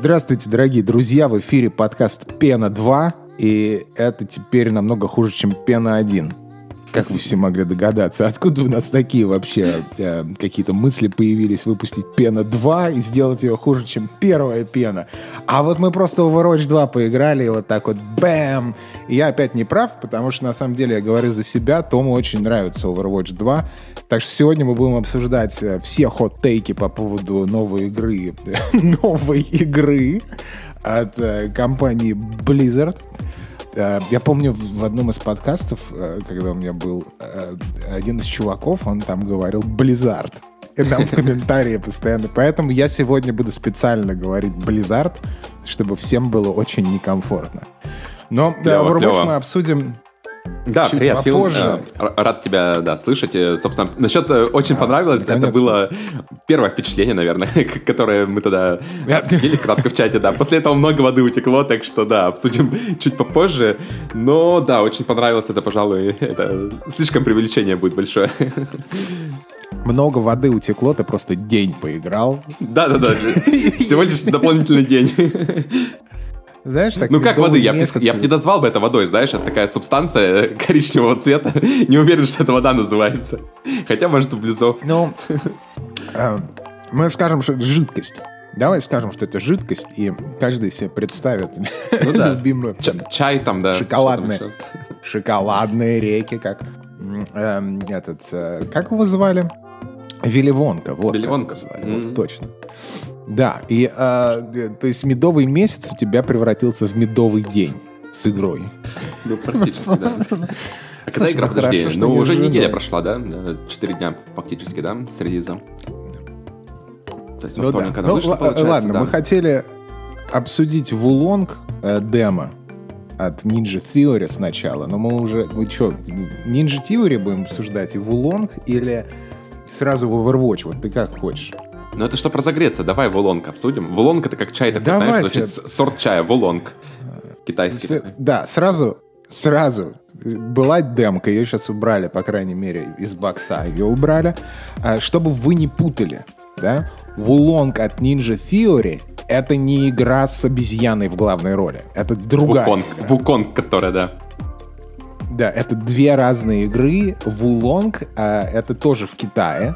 Здравствуйте, дорогие друзья! В эфире подкаст «Пена 2», и это теперь намного хуже, чем «Пена 1». Как вы все могли догадаться? Откуда у нас такие вообще э, какие-то мысли появились выпустить «Пена 2» и сделать ее хуже, чем первая «Пена»? А вот мы просто Overwatch 2 поиграли, и вот так вот бэм! И я опять не прав, потому что на самом деле я говорю за себя, Тому очень нравится Overwatch 2. Так что сегодня мы будем обсуждать э, все хот-тейки по поводу новой игры, новой игры от э, компании Blizzard. Э, я помню в одном из подкастов, когда у меня был один из чуваков, он там говорил «Blizzard». И нам в комментарии постоянно. Поэтому я сегодня буду специально говорить «Blizzard», чтобы всем было очень некомфортно. Но Клево, Overwatch клево. мы обсудим Да, чуть привет, Фил. попозже. Э, р- Рад тебя, да, слышать. Э, Собственно, насчет э, очень понравилось. Это наконец-то. было первое впечатление, наверное, которое мы тогда обсудили кратко в чате, да. После этого много воды утекло, так что, да, обсудим чуть попозже. Но, да, очень понравилось. Это, пожалуй, это слишком преувеличение будет большое. много воды утекло, ты просто день поиграл. Да-да-да, всего лишь дополнительный день. Знаешь, так Ну как воды? Я, я бы не назвал бы это водой, знаешь, это такая субстанция коричневого цвета. Не уверен, что это вода называется. Хотя, может, у близов. Ну, э, мы скажем, что это жидкость. Давай скажем, что это жидкость, и каждый себе представит Ну да. любимую Ча- Чай там, да. Шоколадные. Шоколадные реки, как эм, этот, э, как его звали? Вилливонка. Вот его звали, вот М. точно. Да, и э, э, то есть медовый месяц у тебя превратился в медовый день с игрой. Ну, практически, да. А когда игра, ну подожди? Ну, не уже неделя прошла, да? Э, Четыре дня фактически, да, с релиза. То есть во Ну вторник она Ну, вышла, получается, ладно, мы хотели обсудить Вулонг э, демо от Ninja Theory сначала, но мы уже... Мы что, Ninja Theory будем обсуждать и Вулонг или сразу в Overwatch? Вот ты как хочешь? Ну, это чтобы разогреться, давай вулонг обсудим. Вулонг это как чай такой, знаешь, Давайте. значит, с- сорт чая, вулонг. Китайский. С- да, сразу, сразу. Была демка, ее сейчас убрали, по крайней мере, из бокса ее убрали. А, Чтобы вы не путали, да, Вулонг от Ninja Theory — это не игра с обезьяной в главной роли. Это другая Вуконг, игра. Вуконг, которая, да. Да, это две разные игры. Вулонг а, это тоже в Китае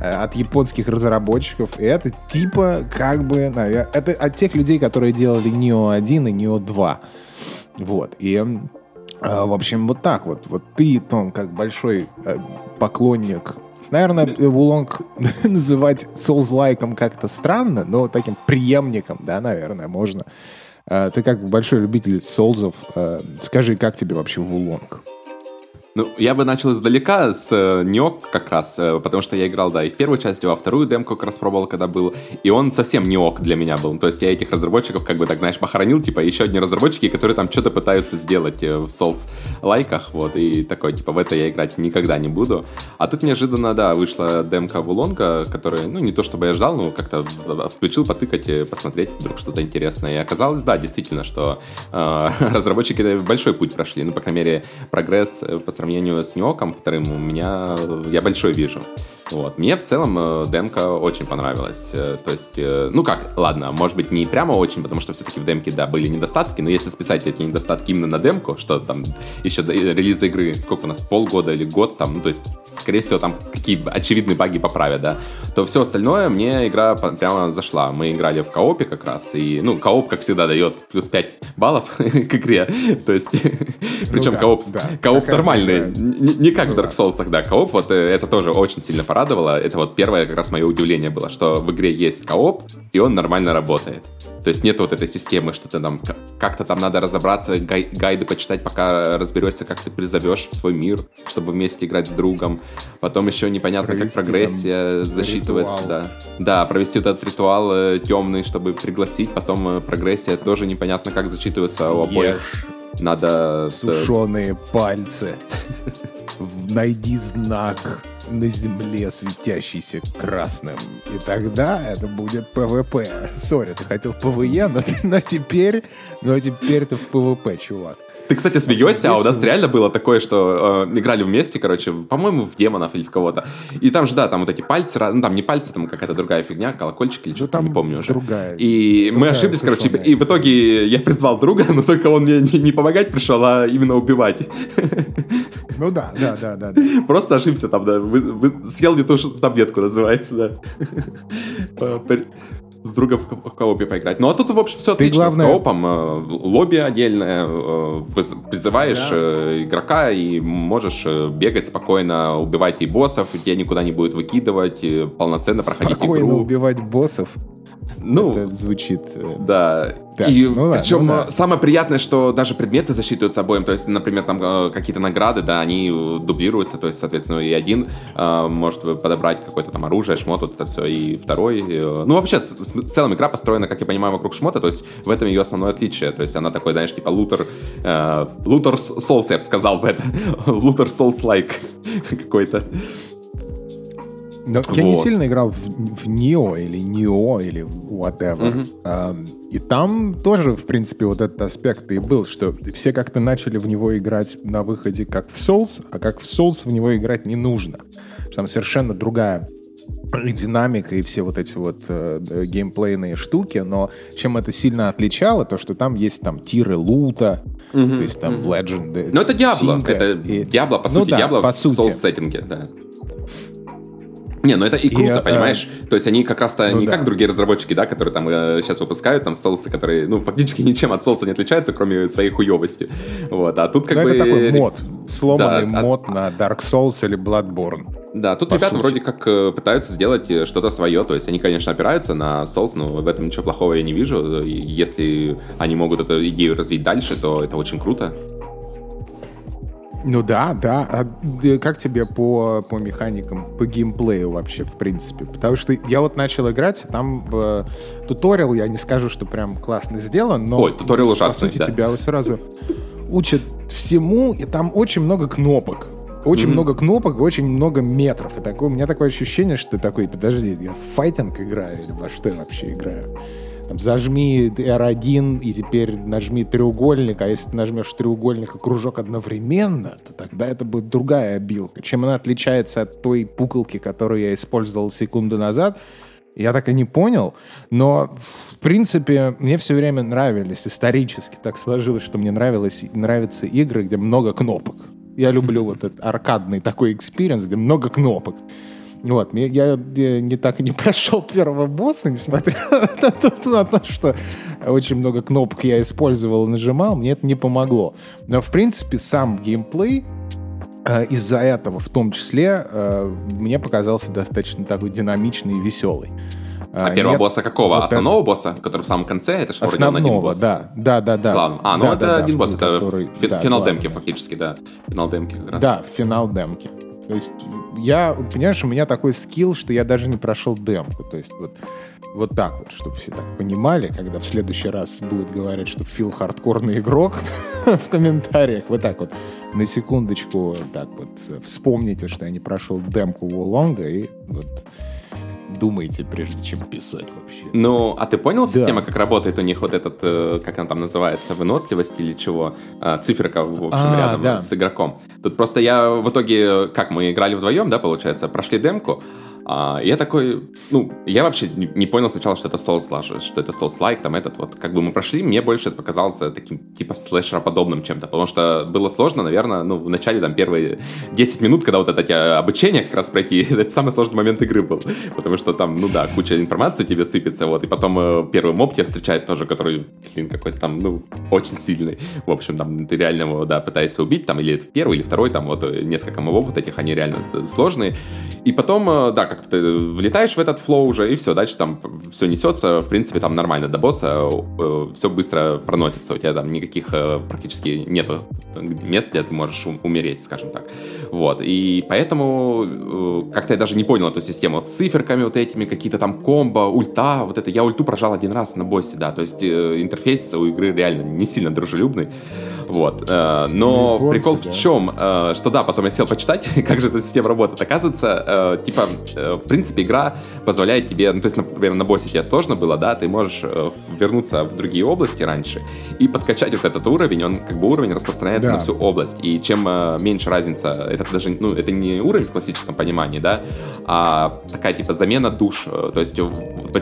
а, от японских разработчиков. И это типа как бы, наверное, это от тех людей, которые делали Neo 1 и Neo 2. Вот. И, а, в общем, вот так вот. Вот ты, Том, как большой э, поклонник Наверное, Вулонг называть Souls-лайком как-то странно, но таким преемником, да, наверное, можно. А, Ты как большой любитель соулзов, э, скажи, как тебе вообще Вулонг? Ну, я бы начал издалека с э, как раз, э, потому что я играл, да, и в первую часть, и во вторую демку как раз пробовал, когда был, и он совсем Неок для меня был. То есть я этих разработчиков, как бы так, знаешь, похоронил, типа, еще одни разработчики, которые там что-то пытаются сделать э, в Souls лайках, вот, и такой, типа, в это я играть никогда не буду. А тут неожиданно, да, вышла демка Вулонга, которая, ну, не то чтобы я ждал, но как-то включил потыкать, посмотреть, вдруг что-то интересное. И оказалось, да, действительно, что э, разработчики большой путь прошли, ну, по крайней мере, прогресс э, сравнению с Неоком вторым у меня, я большой вижу. Вот. Мне в целом э, демка очень понравилась. Э, То есть, э, ну как, ладно, может быть не прямо очень, потому что все-таки в демке, да, были недостатки, но если списать эти недостатки именно на демку, что там еще до релиза игры, сколько у нас, полгода или год там, ну то есть, скорее всего, там какие очевидные баги поправят, да, то все остальное мне игра прямо зашла. Мы играли в коопе как раз, и, ну, кооп, как всегда, дает плюс 5 баллов к игре, то есть, причем да, кооп, кооп нормальный, не, как в Ну Dark Souls, да, кооп, вот это тоже очень сильно порадовало. Это вот первое как раз мое удивление было, что в игре есть кооп, и он нормально работает. То есть нет вот этой системы, что ты там как-то там надо разобраться, гай- гайды почитать, пока разберешься, как ты призовешь в свой мир, чтобы вместе играть с другом. Потом еще непонятно, Провести как прогрессия засчитывается, ритуал. да. Да, провести этот ритуал э, темный, чтобы пригласить, потом э, прогрессия тоже непонятно, как зачитывается у обоих. Надо... э, сушеные пальцы. Найди знак на земле, светящийся красным. И тогда это будет PvP. Sorry, ты хотел PvE, но, ты- но теперь, но теперь ты в PvP, чувак. Ты, кстати, смеешься, а у нас реально было такое, что э, играли вместе, короче, по-моему, в демонов или в кого-то. И там же, да, там вот эти пальцы, ну там не пальцы, там какая-то другая фигня, колокольчик или что-то, не помню уже. Другая. И мы ошиблись, короче, и в итоге я призвал друга, но только он мне не, не помогать пришел, а именно убивать. Ну да, да, да, да. да. Просто ошибся там, да. Вы, вы съели не ту таблетку, называется, да с другом в коопе поиграть. Ну а тут, в общем, все отлично. Главное... С коопом э, лобби отдельное, э, призываешь да. Э, игрока и можешь бегать спокойно, убивать и боссов, тебя никуда не будет выкидывать, полноценно проходить спокойно игру. убивать боссов? Ну, это звучит. Да. Так, и ну причем ну да. самое приятное, что даже предметы засчитываются обоим. То есть, например, там э, какие-то награды, да, они дублируются. То есть, соответственно, и один э, может подобрать какое-то там оружие, шмот, вот это все, и второй. Э, ну, вообще, в целом игра построена, как я понимаю, вокруг шмота. То есть, в этом ее основное отличие. То есть, она такой, знаешь, типа лутер, э, лутер Souls, я бы сказал бы это. лутер Souls-like какой-то. Но вот. я не сильно играл в, в Нио или Нио или whatever. Mm-hmm. А, и там тоже, в принципе, вот этот аспект и был, что все как-то начали в него играть на выходе как в Souls, а как в Souls в него играть не нужно. Там совершенно другая и динамика, и все вот эти вот э, геймплейные штуки, но чем это сильно отличало, то, что там есть там тиры лута, mm-hmm. то есть там mm-hmm. Legend. Ну, это Диабло. Это и... Диабло, по ну, сути, да, Диабло по в соус-сеттинге, да. Не, ну это и круто, и, э, понимаешь? А... То есть они как раз-то ну, не да. как другие разработчики, да, которые там э, сейчас выпускают там соусы, которые, ну, фактически ничем от соуса не отличаются, кроме своей хуевости. Вот, а тут как Но бы... это такой мод, сломанный да, мод а... на Dark Souls или Bloodborne. Да, тут ребята сути. вроде как э, пытаются сделать э, что-то свое, то есть они, конечно, опираются на Souls, но в этом ничего плохого я не вижу. Если они могут эту идею развить дальше, то это очень круто. Ну да, да. А как тебе по, по механикам, по геймплею вообще, в принципе? Потому что я вот начал играть, там э, туториал, я не скажу, что прям классно сделан, но... Ой, туториал ужасный, По сути, да. тебя сразу учат всему, и там очень много кнопок. Очень mm-hmm. много кнопок, очень много метров. И такое, у меня такое ощущение, что ты такой, подожди, я в файтинг играю или во что я вообще играю? Там, зажми R1 и теперь нажми треугольник, а если ты нажмешь треугольник и кружок одновременно, то тогда это будет другая обилка. Чем она отличается от той пуколки, которую я использовал секунду назад, я так и не понял, но в принципе мне все время нравились, исторически так сложилось, что мне нравилось, нравятся игры, где много кнопок. Я люблю вот этот аркадный такой experience, где много кнопок. Вот, я, я не так и не прошел первого босса, несмотря на то, что очень много кнопок я использовал и нажимал, мне это не помогло. Но, в принципе, сам геймплей э, из-за этого, в том числе, э, мне показался достаточно такой динамичный и веселый. А, первого Нет, босса какого? Вот Основного это... босса, который в самом конце? Это же Основного, один босс. да. Да, да, да. Главное. А, ну да, это да, один да, босс, это который... фи- да, финал главный. демки фактически, да. Финал демки как раз. Да, финал демки. То есть я, понимаешь, у меня такой скилл, что я даже не прошел демку. То есть вот, вот так вот, чтобы все так понимали, когда в следующий раз будут говорить, что Фил хардкорный игрок в комментариях, вот так вот на секундочку так вот вспомните, что я не прошел демку Волонга и вот думаете, прежде чем писать вообще. Ну, а ты понял да. система, как работает у них вот этот, э, как она там называется, выносливость или чего? А, циферка, в общем, а, рядом да. с игроком. Тут просто я в итоге, как мы играли вдвоем, да, получается, прошли демку, а, я такой, ну, я вообще не, не понял сначала, что это Souls, что это Souls-like, там этот вот, как бы мы прошли, мне больше это показалось таким, типа, слэшероподобным чем-то, потому что было сложно, наверное, ну, в начале, там, первые 10 минут, когда вот это обучение как раз пройти, это самый сложный момент игры был, потому что там, ну да, куча информации тебе сыпется, вот, и потом э, первый моб тебя встречает тоже, который, блин, какой-то там, ну, очень сильный, в общем, там, ты реально его, да, пытаешься убить, там, или первый, или второй, там, вот, э, несколько мобов вот этих, они реально э, сложные, и потом, э, да, как ты влетаешь в этот флоу уже, и все, дальше там все несется, в принципе, там нормально до босса, э, все быстро проносится, у тебя там никаких э, практически нету мест, где ты можешь умереть, скажем так. Вот, и поэтому как-то я даже не понял эту систему с циферками вот этими, какие-то там комбо, ульта, вот это. Я ульту прожал один раз на боссе, да, то есть интерфейс у игры реально не сильно дружелюбный. Вот. Но Японцы, прикол в чем, да. Что да, потом я сел почитать, как же эта система работает. Оказывается, э, типа, э, в принципе, игра позволяет тебе, ну, то есть, например, на боссе тебе сложно было, да, ты можешь э, вернуться в другие области раньше и подкачать вот этот уровень, он, как бы, уровень распространяется да. на всю область, и чем э, меньше разница, это даже, ну, это не уровень в классическом понимании, да, а такая, типа, замена душ, то есть,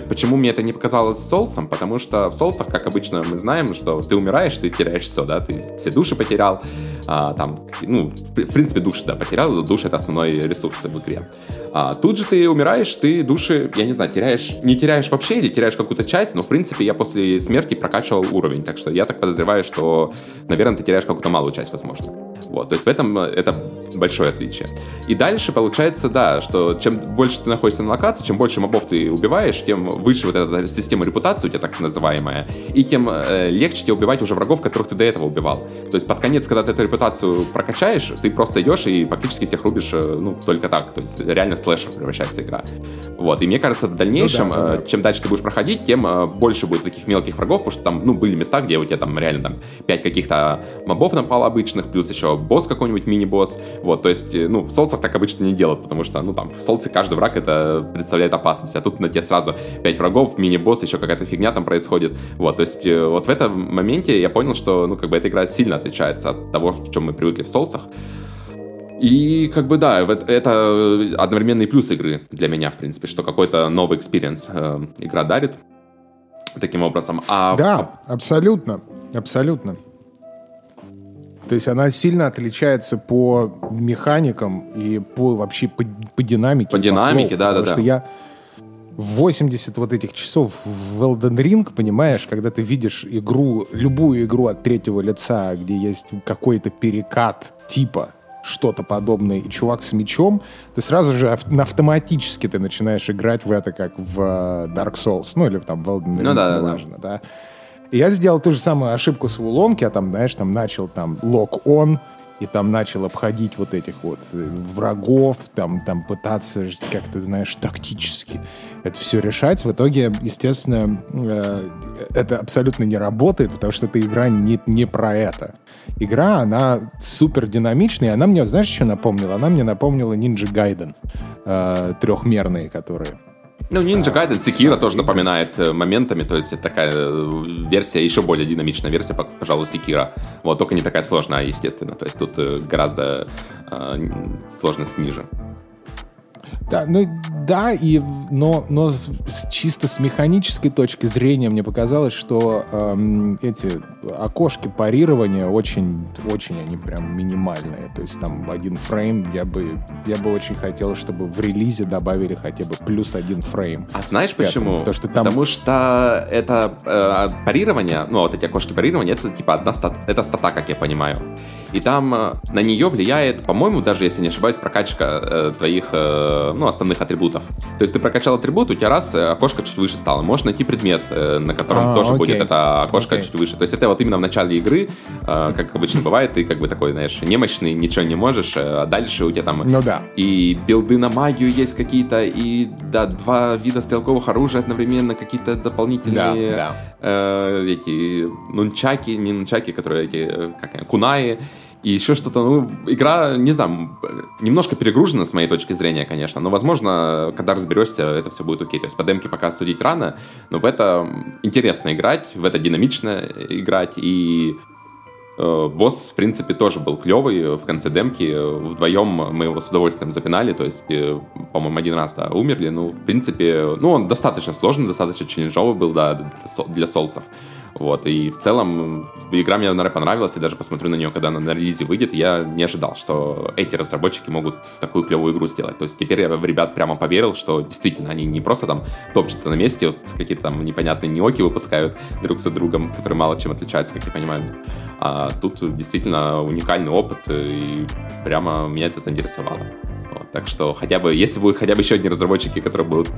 почему мне это не показалось соусом, потому что в соусах, как обычно мы знаем, что ты умираешь, ты теряешь все, да, ты все души потерял, а, там, ну, в принципе, души, да, потерял, душ это основной ресурс в игре. А, тут же ты умираешь, ты души, я не знаю, теряешь, не теряешь вообще или теряешь какую-то часть, но, в принципе, я после смерти прокачивал уровень, так что я так подозреваю, что, наверное, ты теряешь какую-то малую часть, возможно. Вот, то есть в этом это большое отличие. И дальше получается, да, что чем больше ты находишься на локации, чем больше мобов ты убиваешь, тем выше вот эта система репутации у тебя так называемая, и тем э, легче тебе убивать уже врагов, которых ты до этого убивал. То есть под конец, когда ты эту репутацию прокачаешь, ты просто идешь и фактически всех рубишь, э, ну, только так. То есть реально слэшер превращается игра. Вот, и мне кажется, в дальнейшем, ну, да, да, да. чем дальше ты будешь проходить, тем э, больше будет таких мелких врагов, потому что там, ну, были места, где у тебя там реально там 5 каких-то мобов напало обычных, плюс еще босс какой-нибудь мини-босс. Вот, то есть, э, ну, в Souls ах так обычно не делают, потому что, ну, там, в Souls е каждый враг это представляет опасность, а тут на тебе сразу 5 врагов, мини-босс, еще какая-то фигня там происходит. Вот, то есть, э, вот в этом моменте я понял, что, ну, как бы эта игра сильно отличается от того, в чем мы привыкли в Souls ах. И как бы да, это одновременный плюс игры для меня, в принципе, что какой-то новый experience э, игра дарит таким образом. А... Да, абсолютно, абсолютно. То есть она сильно отличается по механикам и по вообще по, по динамике. По динамике, да, да, да. что я 80 вот этих часов в Elden Ring, понимаешь, когда ты видишь игру, любую игру от третьего лица, где есть какой-то перекат типа что-то подобное, и чувак с мечом, ты сразу же автоматически ты начинаешь играть в это, как в э, Dark Souls, ну или там в Elden Ring, ну, да, неважно, да. да. Я сделал ту же самую ошибку с уломки, я там, знаешь, там начал там лок-он, и там начал обходить вот этих вот э, врагов, там, там пытаться как-то, знаешь, тактически это все решать. В итоге, естественно, э, это абсолютно не работает, потому что эта игра не, не про это. Игра, она супер динамичная, она мне, знаешь, что напомнила? Она мне напомнила Ninja Gaiden э, трехмерные, которые ну, Ninja Gaiden, Sekiro тоже напоминает э, моментами, то есть это такая э, версия, еще более динамичная версия, пожалуй, Sekiro. Вот, только не такая сложная, естественно. То есть тут э, гораздо э, сложность ниже. Да, ну да, и, но, но чисто с механической точки зрения мне показалось, что эм, эти окошки парирования очень, очень они прям минимальные. То есть там один фрейм, я бы, я бы очень хотел, чтобы в релизе добавили хотя бы плюс один фрейм. А знаешь почему? Потому что, там... Потому что это э, парирование, ну вот эти окошки парирования, это типа одна стат, это стата, как я понимаю. И там э, на нее влияет, по-моему, даже если не ошибаюсь, прокачка э, твоих э, ну, основных атрибутов. То есть ты прокачал атрибут, у тебя раз э, окошко чуть выше стало. Можешь найти предмет, э, на котором а, тоже окей. будет это окошко окей. чуть выше. То есть это вот именно в начале игры, э, как обычно бывает, ты как бы такой, знаешь, немощный, ничего не можешь, а дальше у тебя там ну, да. и билды на магию есть какие-то, и да, два вида стрелковых оружия одновременно, какие-то дополнительные да, да. Э, эти нунчаки, не нунчаки, которые эти, как кунаи, и еще что-то, ну, игра, не знаю, немножко перегружена с моей точки зрения, конечно, но, возможно, когда разберешься, это все будет окей. То есть по демке пока судить рано, но в это интересно играть, в это динамично играть, и босс, в принципе, тоже был клевый в конце демки. Вдвоем мы его с удовольствием запинали, то есть, э, по-моему, один раз, да, умерли. Ну, в принципе, ну, он достаточно сложный, достаточно челленджовый был, да, для солсов. Вот, и в целом игра мне, наверное, понравилась, и даже посмотрю на нее, когда она на релизе выйдет, я не ожидал, что эти разработчики могут такую клевую игру сделать. То есть теперь я в ребят прямо поверил, что действительно они не просто там топчутся на месте, вот какие-то там непонятные неоки выпускают друг за другом, которые мало чем отличаются, как я понимаю. А тут действительно уникальный опыт, и прямо меня это заинтересовало. Вот, так что хотя бы, если будут хотя бы еще одни разработчики, которые будут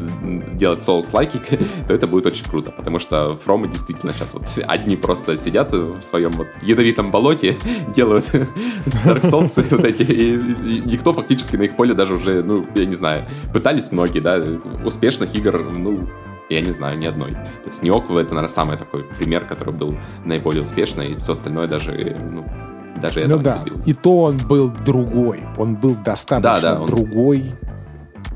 делать Souls-лайки, то это будет очень круто, потому что Фромы действительно сейчас вот одни просто сидят в своем вот ядовитом болоте, делают Dark Souls вот эти, и, и никто фактически на их поле даже уже, ну, я не знаю, пытались многие, да, успешных игр, ну, я не знаю ни одной. То есть Неок это, наверное, самый такой пример, который был наиболее успешный, и все остальное даже, ну, даже ну да, и то он был другой. Он был достаточно да, да, он... другой.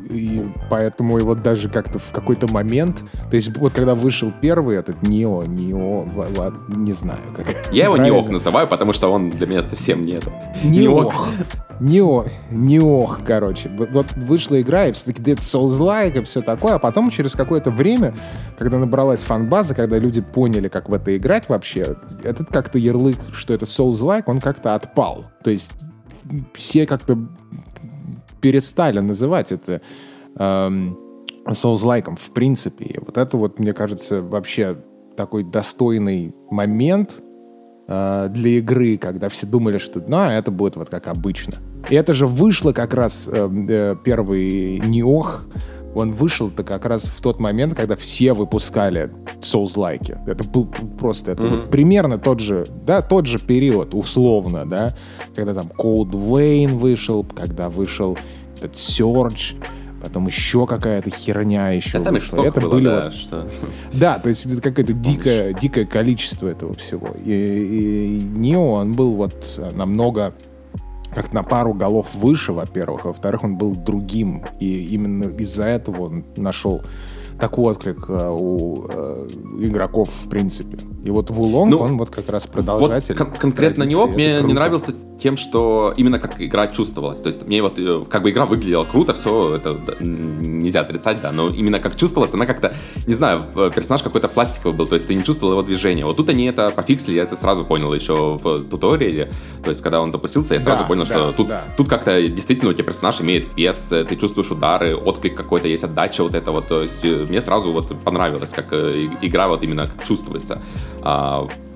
И поэтому и вот даже как-то в какой-то момент, то есть вот когда вышел первый этот Нео, Нео, не знаю как. Я его Неок называю, потому что он для меня совсем нет. Неох. Неох, неох, короче. Вот вышла игра, и все-таки Dead Souls-like и все такое, а потом через какое-то время, когда набралась фан-база, когда люди поняли, как в это играть вообще, этот как-то ярлык, что это Souls-like, он как-то отпал. То есть все как-то перестали называть это эм, Souls-like в принципе. И вот это вот, мне кажется, вообще такой достойный момент э, для игры, когда все думали, что ну, а это будет вот как обычно. И это же вышло как раз э, э, первый Неох, он вышел-то как раз в тот момент, когда все выпускали Souls-like. Это был просто это mm-hmm. вот примерно тот же, да, тот же период, условно, да, когда там Cold Vein вышел, когда вышел этот Surge, потом еще какая-то херня еще да, вышла. это было, были да, вот... что... Да, то есть это какое-то дикое, дикое количество этого всего. И, и Нео, он был вот намного как на пару голов выше, во-первых, а во-вторых, он был другим, и именно из-за этого он нашел такой отклик э, у э, игроков в принципе. И вот Вулонг, ну, он вот как раз продолжатель. Вот кон- конкретно него мне круто. не нравился тем, что именно как игра чувствовалась. То есть мне вот э, как бы игра выглядела круто, все это нельзя отрицать, да, но именно как чувствовалась, она как-то, не знаю, персонаж какой-то пластиковый был, то есть ты не чувствовал его движения. Вот тут они это пофиксили, я это сразу понял еще в туториале, то есть когда он запустился, я сразу да, понял, да, что тут, да. тут как-то действительно у тебя персонаж имеет вес, ты чувствуешь удары, отклик какой-то есть, отдача вот это вот, то есть мне сразу вот понравилось, как э, игра вот именно как чувствуется.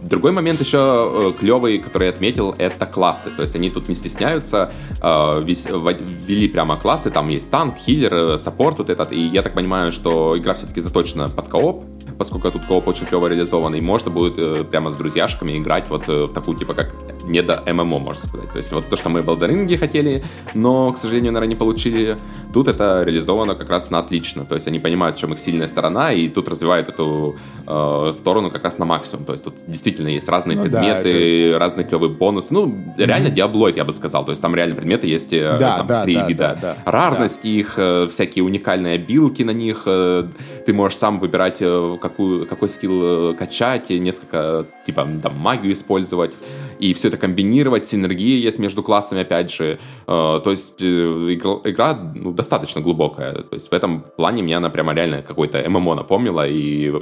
Другой момент еще э, клевый, который я отметил, это классы. То есть они тут не стесняются, э, ввели прямо классы, там есть танк, хиллер, саппорт вот этот. И я так понимаю, что игра все-таки заточена под кооп, поскольку тут кооп очень клево реализован, и можно будет прямо с друзьяшками играть вот в такую, типа, как не до ММО, можно сказать. То есть вот то, что мы в Elden хотели, но, к сожалению, наверное, не получили, тут это реализовано как раз на отлично. То есть они понимают, в чем их сильная сторона, и тут развивают эту э, сторону как раз на максимум. То есть тут действительно есть разные ну, предметы, да, это... разные клевые бонусы. Ну, реально диаблоид, я бы сказал. То есть там реально предметы есть э, да, там, да, три да, вида. Да, да, Рарность да. их, э, всякие уникальные обилки на них. Э, ты можешь сам выбирать, какую, какой скилл качать, несколько, типа, там, магию использовать и все это комбинировать, синергия есть между классами, опять же. Э, то есть э, игра, ну, достаточно глубокая. То есть в этом плане мне она прямо реально какой-то ММО напомнила, и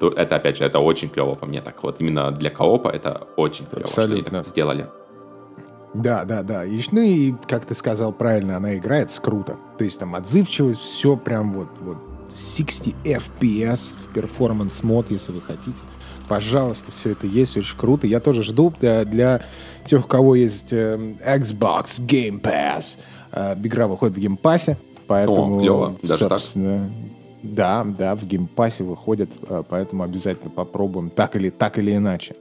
это, опять же, это очень клево по мне так. Вот именно для коопа это очень клево, Абсолютно. что они так сделали. Да, да, да. И, ну и, как ты сказал правильно, она играется круто. То есть там отзывчивость, все прям вот, вот 60 FPS в performance mode, если вы хотите. Пожалуйста, все это есть, очень круто. Я тоже жду для, для тех, у кого есть э, Xbox Game Pass. Э, игра выходит в Game Pass е, поэтому, О, клево. Даже так? да, да, в Game Pass е выходит, э, поэтому обязательно попробуем так или, так или иначе.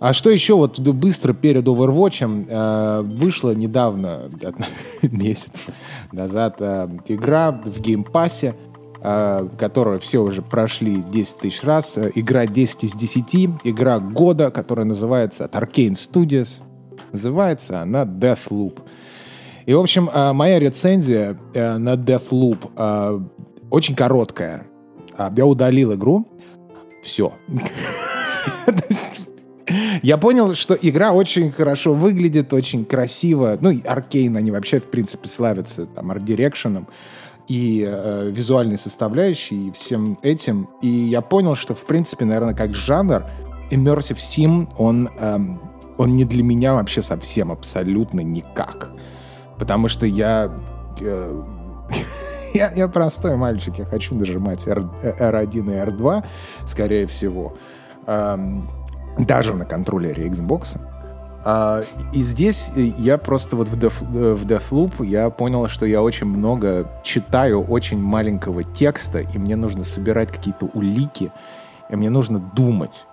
А что еще вот быстро перед Overwatch э, вышла недавно, месяц назад, э, игра в Game Pass е Э, которую все уже прошли 10 тысяч раз. Э, игра 10 из 10. Игра года, которая называется от Arcane Studios. Называется она Deathloop. И, в общем, э, моя рецензия на Deathloop очень короткая. Я удалил игру. Все. Я понял, что игра очень хорошо выглядит, очень красиво. Ну, Аркейн, они вообще, в принципе, славятся там арт-дирекшеном и э, визуальной составляющей, и всем этим. И я понял, что, в принципе, наверное, как жанр, Immersive Sim, он, э, он не для меня вообще совсем абсолютно никак. Потому что я... Э, я, я простой мальчик, я хочу нажимать R, R1 и R2, скорее всего. Эм, даже на контроллере Xbox. А, и здесь я просто вот в, Death, в Deathloop я понял, что я очень много читаю очень маленького текста, и мне нужно собирать какие-то улики, и мне нужно думать.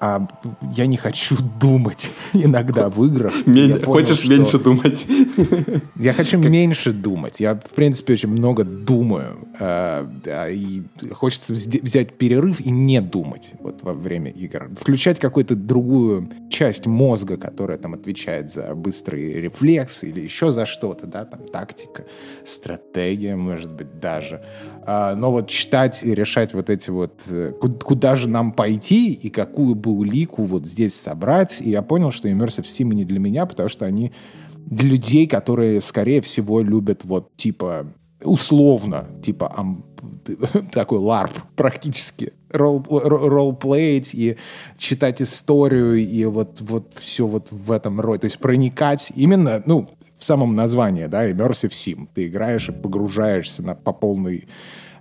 А я не хочу думать иногда в играх. Понял, Хочешь что... меньше думать? Я хочу как... меньше думать. Я, в принципе, очень много думаю. Э, да, и хочется взять перерыв и не думать вот во время игр. Включать какую-то другую часть мозга, которая там отвечает за быстрые рефлексы или еще за что-то, да, там тактика, стратегия, может быть, даже. А, но вот читать и решать вот эти вот, э, куда же нам пойти и какую бы улику вот здесь собрать. И я понял, что Immersive Sim не для меня, потому что они для людей, которые, скорее всего, любят вот типа условно, типа ам, такой ларп практически, ролл-плеить и читать историю и вот, вот все вот в этом роде. То есть проникать именно, ну, в самом названии, да, Immersive Sim. Ты играешь и погружаешься на, по полной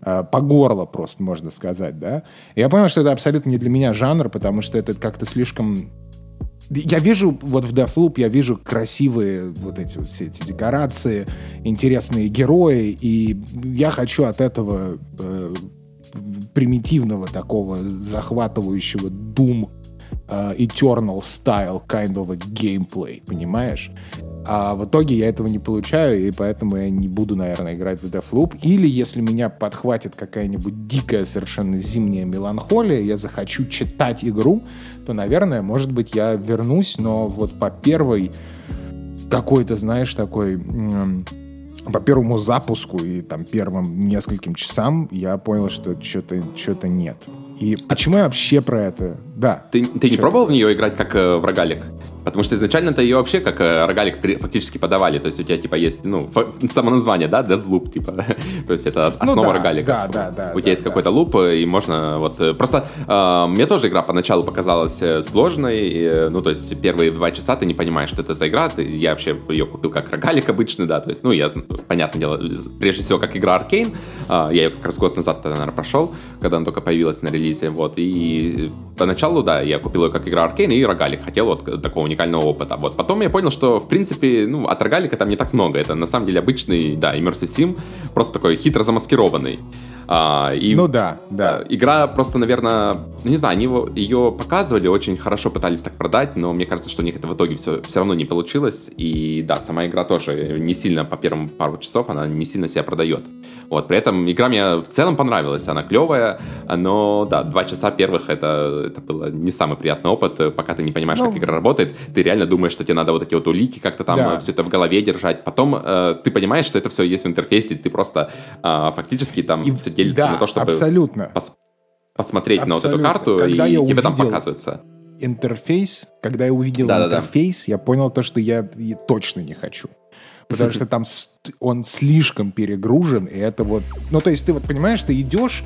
по горло просто, можно сказать, да. Я понял, что это абсолютно не для меня жанр, потому что это как-то слишком я вижу, вот в Deathloop я вижу красивые вот эти вот все эти декорации, интересные герои, и я хочу от этого э, примитивного такого захватывающего Doom uh, Eternal style kind of a gameplay, понимаешь? А в итоге я этого не получаю, и поэтому я не буду, наверное, играть в Deathloop. Или если меня подхватит какая-нибудь дикая совершенно зимняя меланхолия, я захочу читать игру, то, наверное, может быть, я вернусь, но вот по первой какой-то, знаешь, такой по первому запуску и там первым нескольким часам я понял, что что-то что нет. И почему я вообще про это? Да. Ты, ты не пробовал в нее играть как э, в рогалик? Потому что изначально-то ее вообще как э, рогалик фактически подавали. То есть у тебя типа есть, ну, само название, да, Deathloop, типа. То есть это ну основа ну, да, рогалика. Да, да, да. У тебя да, есть да. какой-то луп, э, и можно вот... Э, просто э, мне тоже игра поначалу показалась сложной. И, ну, то есть первые два часа ты не понимаешь, что это за игра. Ты, я вообще ее купил как рогалик обычный, да. То есть, ну, я, понятное дело, прежде всего как игра Аркейн. Э, я ее как раз год назад, наверное, прошел, когда она только появилась на релизе. Вот. И поначалу, да, я купил ее как игра Аркейн и рогалик. Хотел вот такого уникального опыта. Вот. Потом я понял, что, в принципе, ну, от рогалика там не так много. Это на самом деле обычный, да, Immersive Sim, просто такой хитро замаскированный. А, и, ну да, да. Игра просто, наверное, не знаю, они его, ее показывали, очень хорошо пытались так продать, но мне кажется, что у них это в итоге все, все равно не получилось. И да, сама игра тоже не сильно по первым пару часов, она не сильно себя продает. Вот, при этом игра мне в целом понравилась, она клевая, но да, два часа первых это, это было не самый приятный опыт, пока ты не понимаешь, ну, как игра работает, ты реально думаешь, что тебе надо вот эти вот улики как-то там да. все это в голове держать. Потом э, ты понимаешь, что это все есть в интерфейсе, ты просто э, фактически там и, все делится да, на то, чтобы абсолютно. Пос посмотреть абсолютно. на вот эту карту, когда и я тебе там показывается. Интерфейс, когда я увидел да, интерфейс, да, да. я понял то, что я точно не хочу потому что там он слишком перегружен, и это вот... Ну, то есть ты вот понимаешь, ты идешь,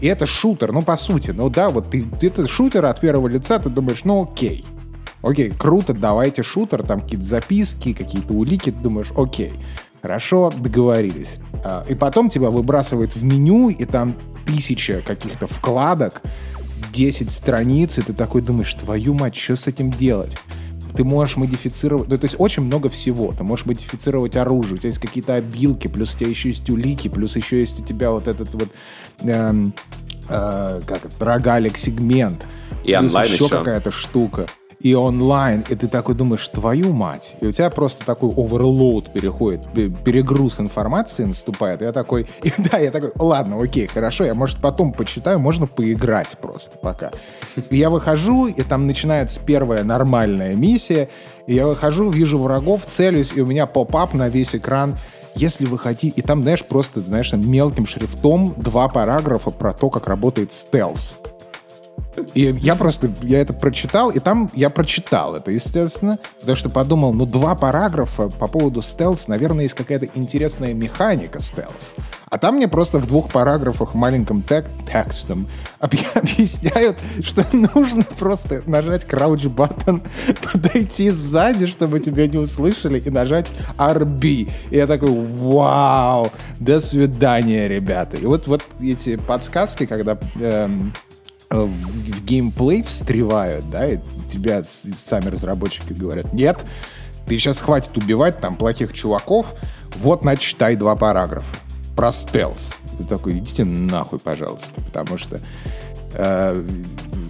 и это шутер, ну, по сути. Ну, да, вот ты, это шутер от первого лица, ты думаешь, ну, окей. Окей, круто, давайте шутер, там какие-то записки, какие-то улики, ты думаешь, окей, хорошо, договорились. А, и потом тебя выбрасывает в меню, и там тысяча каких-то вкладок, 10 страниц, и ты такой думаешь, твою мать, что с этим делать? ты можешь модифицировать, ну, то есть очень много всего. Ты можешь модифицировать оружие, у тебя есть какие-то обилки, плюс у тебя еще есть улики, плюс еще есть у тебя вот этот вот эм, э, как это, рогалик сегмент. И плюс еще, еще. какая-то штука и онлайн, и ты такой думаешь, твою мать. И у тебя просто такой оверлоуд переходит, перегруз информации наступает. И я такой, и да, я такой, ладно, окей, хорошо, я, может, потом почитаю, можно поиграть просто пока. И я выхожу, и там начинается первая нормальная миссия, и я выхожу, вижу врагов, целюсь, и у меня поп-ап на весь экран если вы хотите... И там, знаешь, просто, знаешь, мелким шрифтом два параграфа про то, как работает стелс. И я просто, я это прочитал, и там я прочитал это, естественно, потому что подумал, ну, два параграфа по поводу стелс, наверное, есть какая-то интересная механика стелс. А там мне просто в двух параграфах маленьким тек текстом объясняют, что нужно просто нажать button, подойти сзади, чтобы тебя не услышали, и нажать RB. И я такой, вау, до свидания, ребята. И вот, вот эти подсказки, когда эм, в, в геймплей встревают, да, и тебя сами разработчики говорят, нет, ты сейчас хватит убивать там плохих чуваков, вот начитай два параграфа про стелс. Ты такой, идите нахуй, пожалуйста, потому что Э,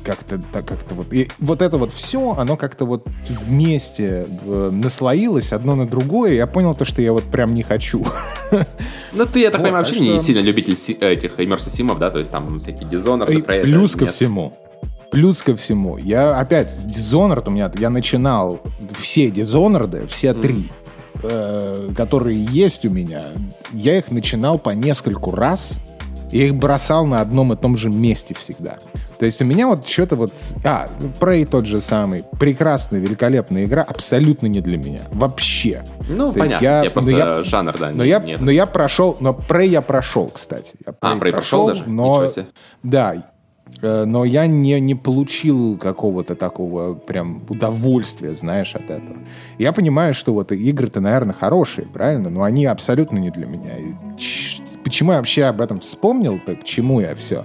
как-то как-то вот и вот это вот все оно как-то вот вместе э, наслоилось одно на другое я понял то что я вот прям не хочу ну ты я так вот, понимаю вообще что... не сильно любитель этих immersive симов да то есть там всякие Dishonored плюс ко нет. всему Плюс ко всему, я опять Dishonored у меня, я начинал все Dishonored, все mm. три, э, которые есть у меня, я их начинал по нескольку раз, и их бросал на одном и том же месте всегда. То есть у меня вот что-то вот... А, Prey тот же самый. Прекрасная, великолепная игра, абсолютно не для меня. Вообще. Ну, То понятно. Я, просто но я, жанр, да, но я, нет. Но я прошел... Но Prey я прошел, кстати. Я Prey а, Prey прошел, прошел даже? Но, да, но я не, не получил какого-то такого прям удовольствия, знаешь, от этого. Я понимаю, что вот игры-то, наверное, хорошие, правильно? Но они абсолютно не для меня. И почему я вообще об этом вспомнил, к чему я все?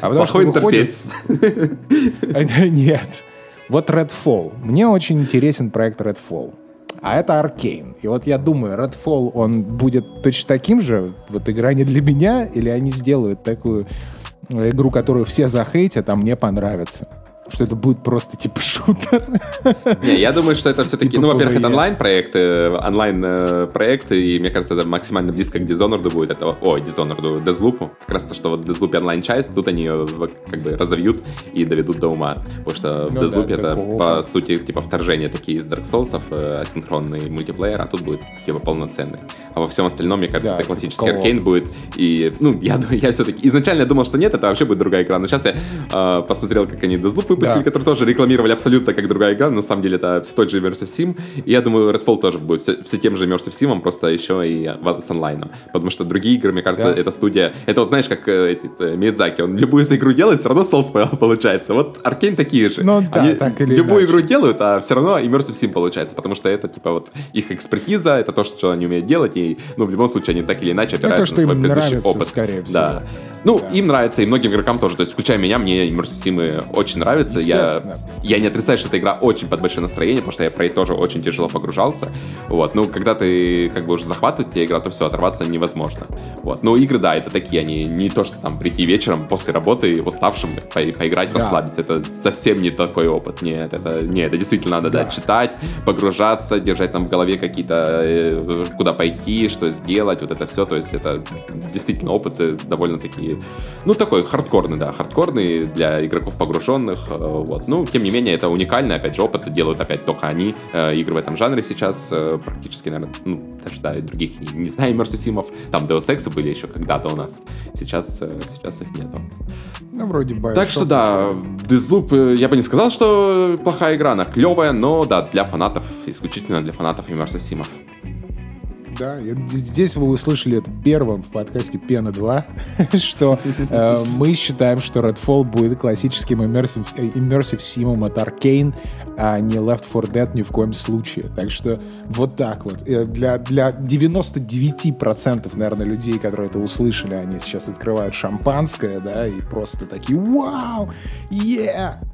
А потому Плохой что интерфейс. Нет. Вот Redfall. Мне очень интересен проект Redfall. А это Аркейн. И вот я думаю, Redfall, он будет точно таким же? Вот игра не для меня? Или они сделают такую игру, которую все захейтят, а мне понравится что это будет просто типа шутер. Не, я думаю, что это все-таки, типа ну, во-первых, это онлайн-проекты, онлайн-проекты, и мне кажется, это максимально близко к Dishonored будет, это, ой, Dishonored, Deathloop, как раз то, что вот Deathloop онлайн-часть, тут они ее как бы разовьют и доведут до ума, потому что ну, Deathloop да, это, по сути, типа вторжение такие из Dark Souls, э, асинхронный мультиплеер, а тут будет типа полноценный. А во всем остальном, мне кажется, да, это типа классический типа аркейн будет, и, ну, я, я все-таки, изначально думал, что нет, это вообще будет другая игра, но сейчас я э, посмотрел, как они Deathloop выпустили, да. который тоже рекламировали абсолютно как другая игра, но на самом деле это все тот же Immersive Sim. И я думаю, Redfall тоже будет все, все тем же Immersive Sim, просто еще и с онлайном. Потому что другие игры, мне кажется, да. эта студия... Это вот, знаешь, как э, э, Мидзаки, он любую игру делает, все равно Souls получается. Вот Arkane такие же. Ну да, Они так или Любую иначе. игру делают, а все равно Immersive Sim получается, потому что это, типа, вот их экспертиза, это то, что они умеют делать, и, ну, в любом случае, они так или иначе опираются это, на свой предыдущий нравится, опыт. скорее всего. Да. Ну, да. им нравится, и многим игрокам тоже. То есть, включая меня, мне Immersive Sim очень нравится. Я, я не отрицаю, что эта игра очень под большое настроение, потому что я про это тоже очень тяжело погружался. Вот. Ну, когда ты как бы уже захватывает тебя игра, то все, оторваться невозможно. Вот. Но игры, да, это такие, они не то, что там прийти вечером после работы уставшим, по поиграть, да. расслабиться. Это совсем не такой опыт. Нет, это, нет, это действительно надо, да. да, читать, погружаться, держать там в голове какие-то, э, куда пойти, что сделать, вот это все. То есть, это действительно опыт довольно-таки ну, такой хардкорный, да, хардкорный для игроков погруженных, э, вот. Ну, тем не менее, это уникально, опять же, опыт делают опять только они, э, игры в этом жанре сейчас э, практически, наверное, ну, даже, да, других, не, не знаю, Симов, там Deus Ex были еще когда-то у нас, сейчас, сейчас их нету. Ну, вроде бы. Так что, да, Deathloop, я бы не сказал, что плохая игра, она клевая, но, да, для фанатов, исключительно для фанатов Immersive Симов. Да, здесь вы услышали это первым в подкасте Пена 2, что э, мы считаем, что Redfall будет классическим immersive, immersive симом от Arkane, а не Left 4 Dead ни в коем случае. Так что вот так вот. Э, для, для 99% наверное, людей, которые это услышали, они сейчас открывают шампанское, да, и просто такие «Вау! Yeah!»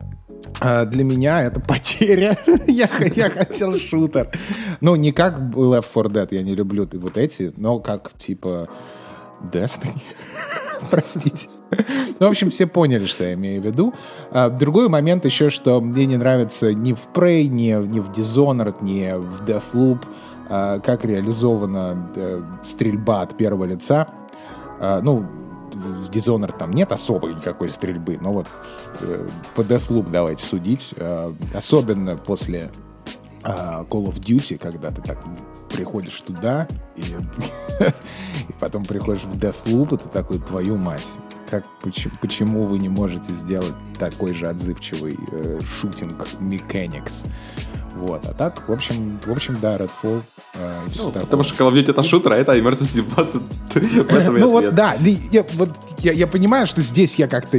А для меня это потеря. я, я хотел шутер. Ну, не как Left 4 Dead, я не люблю вот эти, но как, типа, Destiny. Простите. Ну, в общем, все поняли, что я имею в виду. А, другой момент еще, что мне не нравится ни в Prey, ни, ни в Dishonored, ни в Deathloop, а, как реализована э, стрельба от первого лица. А, ну, в Dishonored там нет особой никакой стрельбы, но вот э, по Deathloop давайте судить. Э, особенно после э, Call of Duty, когда ты так приходишь туда и, и потом приходишь в Deathloop, и ты такой, твою мать, как, почему, почему вы не можете сделать такой же отзывчивый э, шутинг Mechanics? Вот, а так, в общем, в общем, да, Redfall. Э, ну, потому что Call of Duty это шутер, а это Immersive Sim. Ну вот, да, я, вот, я, я понимаю, что здесь я как-то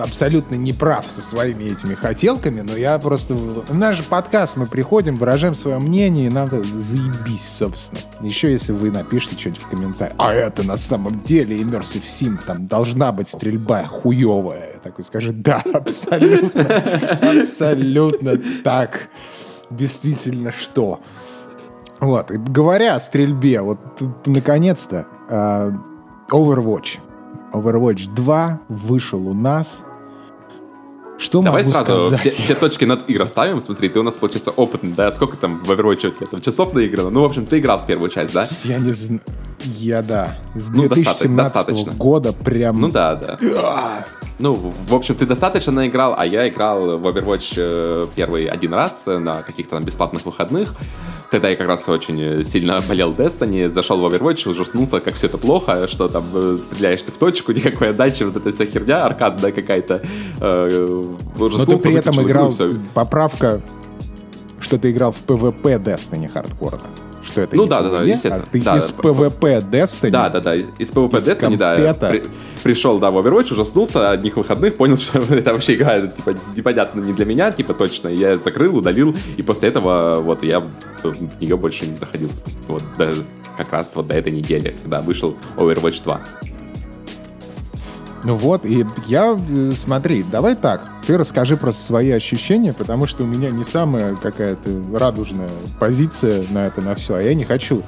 абсолютно не прав со своими этими хотелками, но я просто... В наш же подкаст мы приходим, выражаем свое мнение, и надо заебись, собственно. Еще если вы напишите что-нибудь в комментариях. А это на самом деле Immersive Sim, там должна быть стрельба хуевая. Я такой скажу, да, абсолютно, абсолютно так действительно что. Вот, и говоря о стрельбе, вот наконец-то uh, Overwatch. Overwatch 2 вышел у нас. Что Давай могу сразу сказать? все, все точки над и расставим. Смотри, ты у нас, получается, опытный, да? Сколько там в Overwatch у тебя там часов наиграно? Ну, в общем, ты играл в первую часть, да? Я не знаю. Я, да. С Ну, 2017 достаточно. года прям... Ну да, да. Ну, в общем, ты достаточно наиграл, а я играл в Overwatch э, первый один раз на каких-то там бесплатных выходных. Тогда я как раз очень э, сильно болел Destiny, зашел в Overwatch, ужаснулся, как все это плохо, что там э, стреляешь ты в точку, никакой отдачи, вот эта вся херня, аркадная какая-то. Э, Но ужаснулся, ты при этом игру, играл... всё. Поправка, что ты играл в PvP Destiny хардкорно. Что это Ну не да, да, да, естественно. А ты Да, из да, PvP Destiny Да, да, да. Из PvP Из Destiny, да. компета. при- пришел, да, в Overwatch, ужаснулся одних выходных, понял, что это вообще игра, типа, непонятно не для меня, типа, точно. Я закрыл, удалил, и после этого вот я в нее больше не заходил. Вот до- как раз вот до этой недели, когда вышел Overwatch 2. Ну вот, и я, э, смотри, давай так, ты расскажи просто свои ощущения, потому что у меня не самая какая-то радужная позиция на это, на все, а я не хочу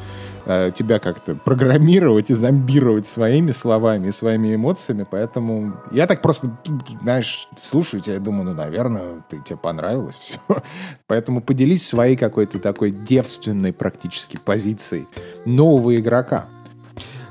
э, тебя как-то программировать и зомбировать своими словами и своими эмоциями, поэтому я так просто, знаешь, слушаю тебя и думаю, ну, наверное, ты, тебе понравилось все. Поэтому поделись своей какой-то такой девственной практически позицией нового игрока.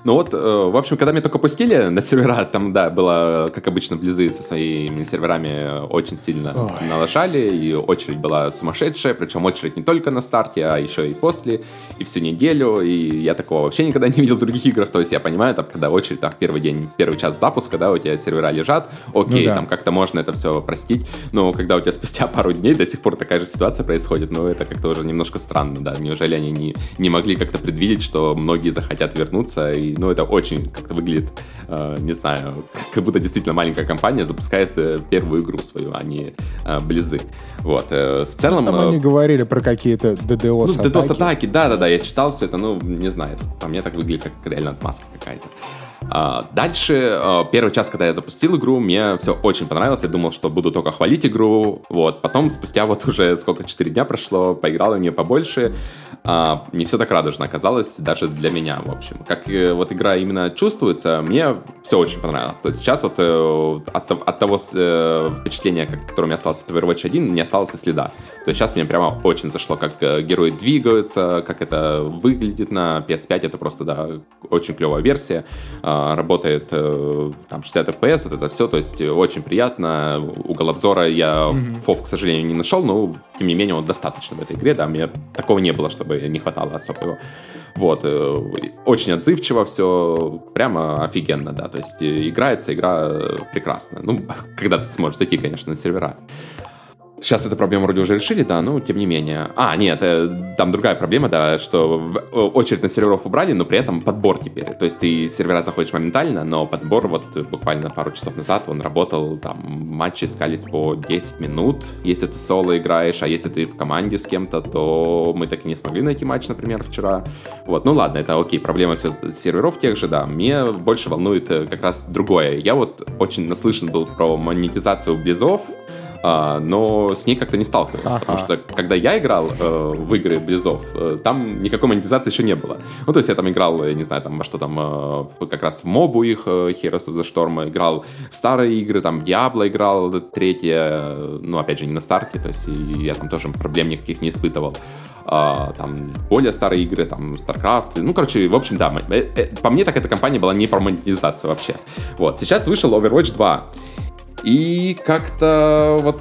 Ну вот, э, в общем, когда меня только пустили на сервера, там, да, было, как обычно, Близы со своими серверами очень сильно Ой. налажали, и очередь была сумасшедшая, причем очередь не только на старте, а еще и после, и всю неделю, и я такого вообще никогда не видел в других играх, то есть я понимаю, там, когда очередь, там, в первый день, в первый час запуска, да, у тебя сервера лежат, окей, Ну да. там, как-то можно это все простить, но когда у тебя спустя пару дней до сих пор такая же ситуация происходит, ну, это как-то уже немножко странно, да, неужели они не, не могли как-то предвидеть, что многие захотят вернуться, и, ну, это очень как-то выглядит, э, не знаю, как будто действительно маленькая компания запускает э, первую игру свою, а не э, Близы. Вот, э, в целом... Там э, они говорили про какие-то ну, DDoS-атаки. DDoS-атаки, да-да-да, я читал все это, ну, не знаю, по мне так выглядит, как реально отмазка какая-то. А, дальше, а, первый час, когда я запустил игру, мне все очень понравилось, я думал, что буду только хвалить игру, вот, потом, спустя вот уже сколько, 4 дня прошло, поиграл в нее побольше, а, не все так радужно оказалось, даже для меня, в общем. Как э, вот игра именно чувствуется, мне все очень понравилось. То есть сейчас вот э, от, от того э, впечатления, которое у меня осталось от Overwatch 1, не осталось и следа. То есть сейчас мне прямо очень зашло, как э, герои двигаются, как это выглядит на PS5, это просто, да, очень клевая версия. Работает э, там 60 FPS, вот это все, то есть э, очень приятно. Угол обзора я фов, к сожалению, не нашел, но тем не менее он достаточно в этой игре, да, мне такого не было, чтобы не хватало особо его. Вот, э, очень отзывчиво все, прямо офигенно, да, то есть играется игра прекрасно. Ну, когда ты сможешь зайти, конечно, на сервера. Сейчас эту проблему вроде уже решили, да, но тем не менее. А, нет, э, там другая проблема, да, что э, очередь на серверов убрали, но при этом подбор теперь. То есть ты сервера заходишь моментально, но подбор вот буквально пару часов назад он работал, там матчи искались по 10 минут, если ты соло играешь, а если ты в команде с кем-то, то мы так и не смогли найти матч, например, вчера. Вот, ну ладно, это окей, проблема все серверов тех же, да. Мне больше волнует э, как раз другое. Я вот очень наслышан был про монетизацию Близов, а, но с ней как-то не сталкивался, Ага. потому что когда я играл э, в игры Близов, э, там никакой монетизации еще не было. Ну, то есть я там играл, я не знаю, там во что там, э, как раз в мобу их, э, Heroes of the Storm, играл в старые игры, там Diablo играл, третье, э, ну, опять же, не на старте, то есть я там тоже проблем никаких не испытывал. А, там более старые игры, там StarCraft, ну, короче, в общем, да, э, э, по мне так эта компания была не про монетизацию вообще. Вот, сейчас вышел Overwatch 2, и как-то вот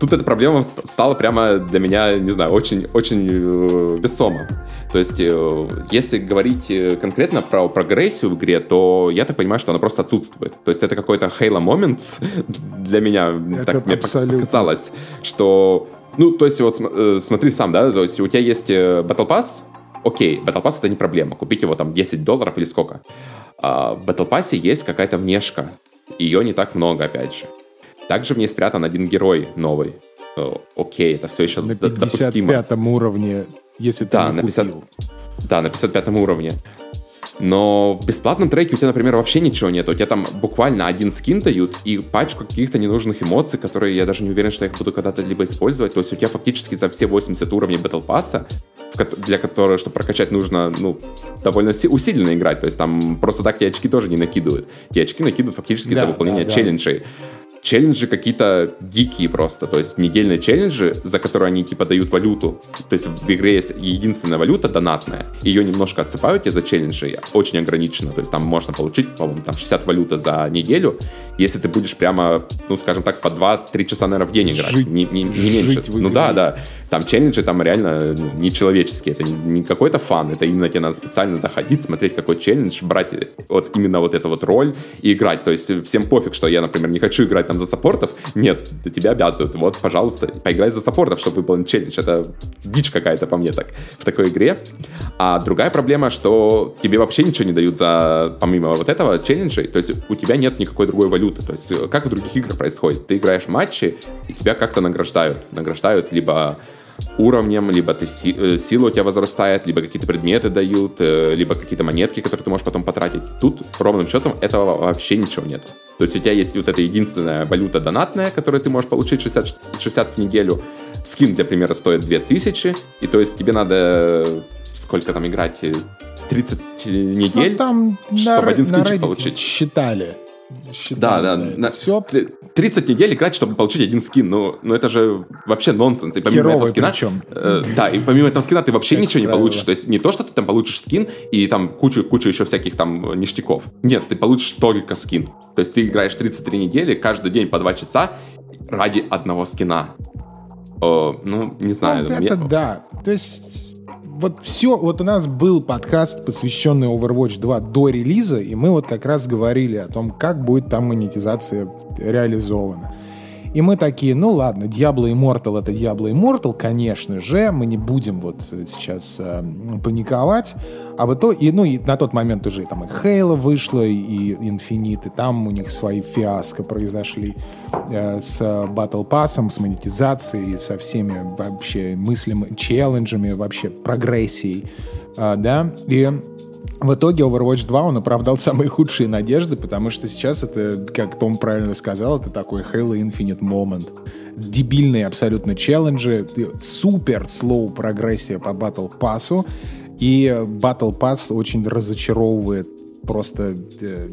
тут эта проблема стала прямо для меня, не знаю, очень, очень э, весомо. То есть, э, если говорить э, конкретно про прогрессию в игре, то я так понимаю, что она просто отсутствует. То есть это какой-то Halo Moments для меня, Это так мне показалось, что... Ну, то есть вот см- смотри сам, да, то есть у тебя есть Battle Pass, окей, Battle Pass это не проблема, купить его там 10 долларов или сколько. А в Battle Pass есть какая-то внешка, ее не так много, опять же. Также в ней спрятан один герой новый. Э, Окей, это все еще На допустимо. 55 уровне, если ты Да, не на 50 купил. Да, на 55 уровне. Но в бесплатном треке у тебя, например, вообще ничего нет. У тебя там буквально один скин дают и пачку каких-то ненужных эмоций, которые я даже не уверен, что я их буду когда-то либо использовать. То есть у тебя фактически за все 80 уровней Battle Pass, для которого, чтобы прокачать, нужно, ну, довольно си- усиленно играть. То есть там просто так тебе очки тоже не накидывают. Те очки накидывают фактически Да, за выполнение да, да. Челленджи какие-то дикие просто. То есть недельные челленджи, за которые они типа дают валюту. То есть в игре есть единственная валюта донатная. Ее немножко отсыпают тебе за челленджи, очень ограниченно. То есть там можно получить, по-моему, там 60 валюты за неделю, если ты будешь прямо, ну, скажем так, по 2-3 часа, наверное, в день играть. Жить, не, не, не меньше. Ну да, да. Там челленджи там реально ну, нечеловеческие. Это не, не какой-то фан, это именно тебе надо специально заходить, смотреть, какой челлендж, брать вот именно вот эту вот роль и играть. То есть всем пофиг, что я, например, не хочу играть там за саппортов. Нет, тебя обязывают. Вот, пожалуйста, поиграй за саппортов, чтобы выполнить челлендж. Это дичь какая-то по мне так в такой игре. А другая проблема, что тебе вообще ничего не дают за, помимо вот этого челленджей. То есть у тебя нет никакой другой валюты. То есть как в других играх происходит? Ты играешь матчи, и тебя как-то награждают. Награждают либо уровнем, либо ты э, сила у тебя возрастает, либо какие-то предметы дают, э, либо какие-то монетки, которые ты можешь потом потратить. Тут ровным счетом этого вообще ничего нет. То есть у тебя есть вот эта единственная валюта донатная, которую ты можешь получить 60, 60 в неделю. Скин, для примера, стоит 2000, и то есть тебе надо сколько там играть? 30 недель, ну, там чтобы на, один скинчик получить. Считали. Да, да. На, все. 30 недель играть, чтобы получить один скин. Ну, ну это же вообще нонсенс. И помимо Херовый этого скина... Причем. Э, да, и помимо этого скина ты вообще Как ничего правило. не получишь. То есть не то, что ты там получишь скин и там кучу, кучу еще всяких там ништяков. Нет, ты получишь только скин. То есть ты играешь 33 недели, каждый день по 2 часа ради одного скина. О, ну, не знаю. Ну, мне- это да. То есть вот все, вот у нас был подкаст, посвященный Overwatch 2 до релиза, и мы вот как раз говорили о том, как будет там монетизация реализована. И мы такие, ну ладно, Diablo Immortal это Diablo Immortal, конечно же, мы не будем вот сейчас э, паниковать. А в итоге, и, ну и на тот момент уже там и Halo вышла, и Infinite, и там у них свои фиаско произошли э, с Battle Pass, с монетизацией, со всеми вообще мыслями, челленджами, вообще прогрессией, э, да, и в итоге Overwatch 2 он оправдал самые худшие надежды, потому что сейчас это, как Том правильно сказал, это такой Halo Infinite moment. Дебильные абсолютно челленджи, супер слоу прогрессия по Battle Pass, и Battle Pass очень разочаровывает просто... э,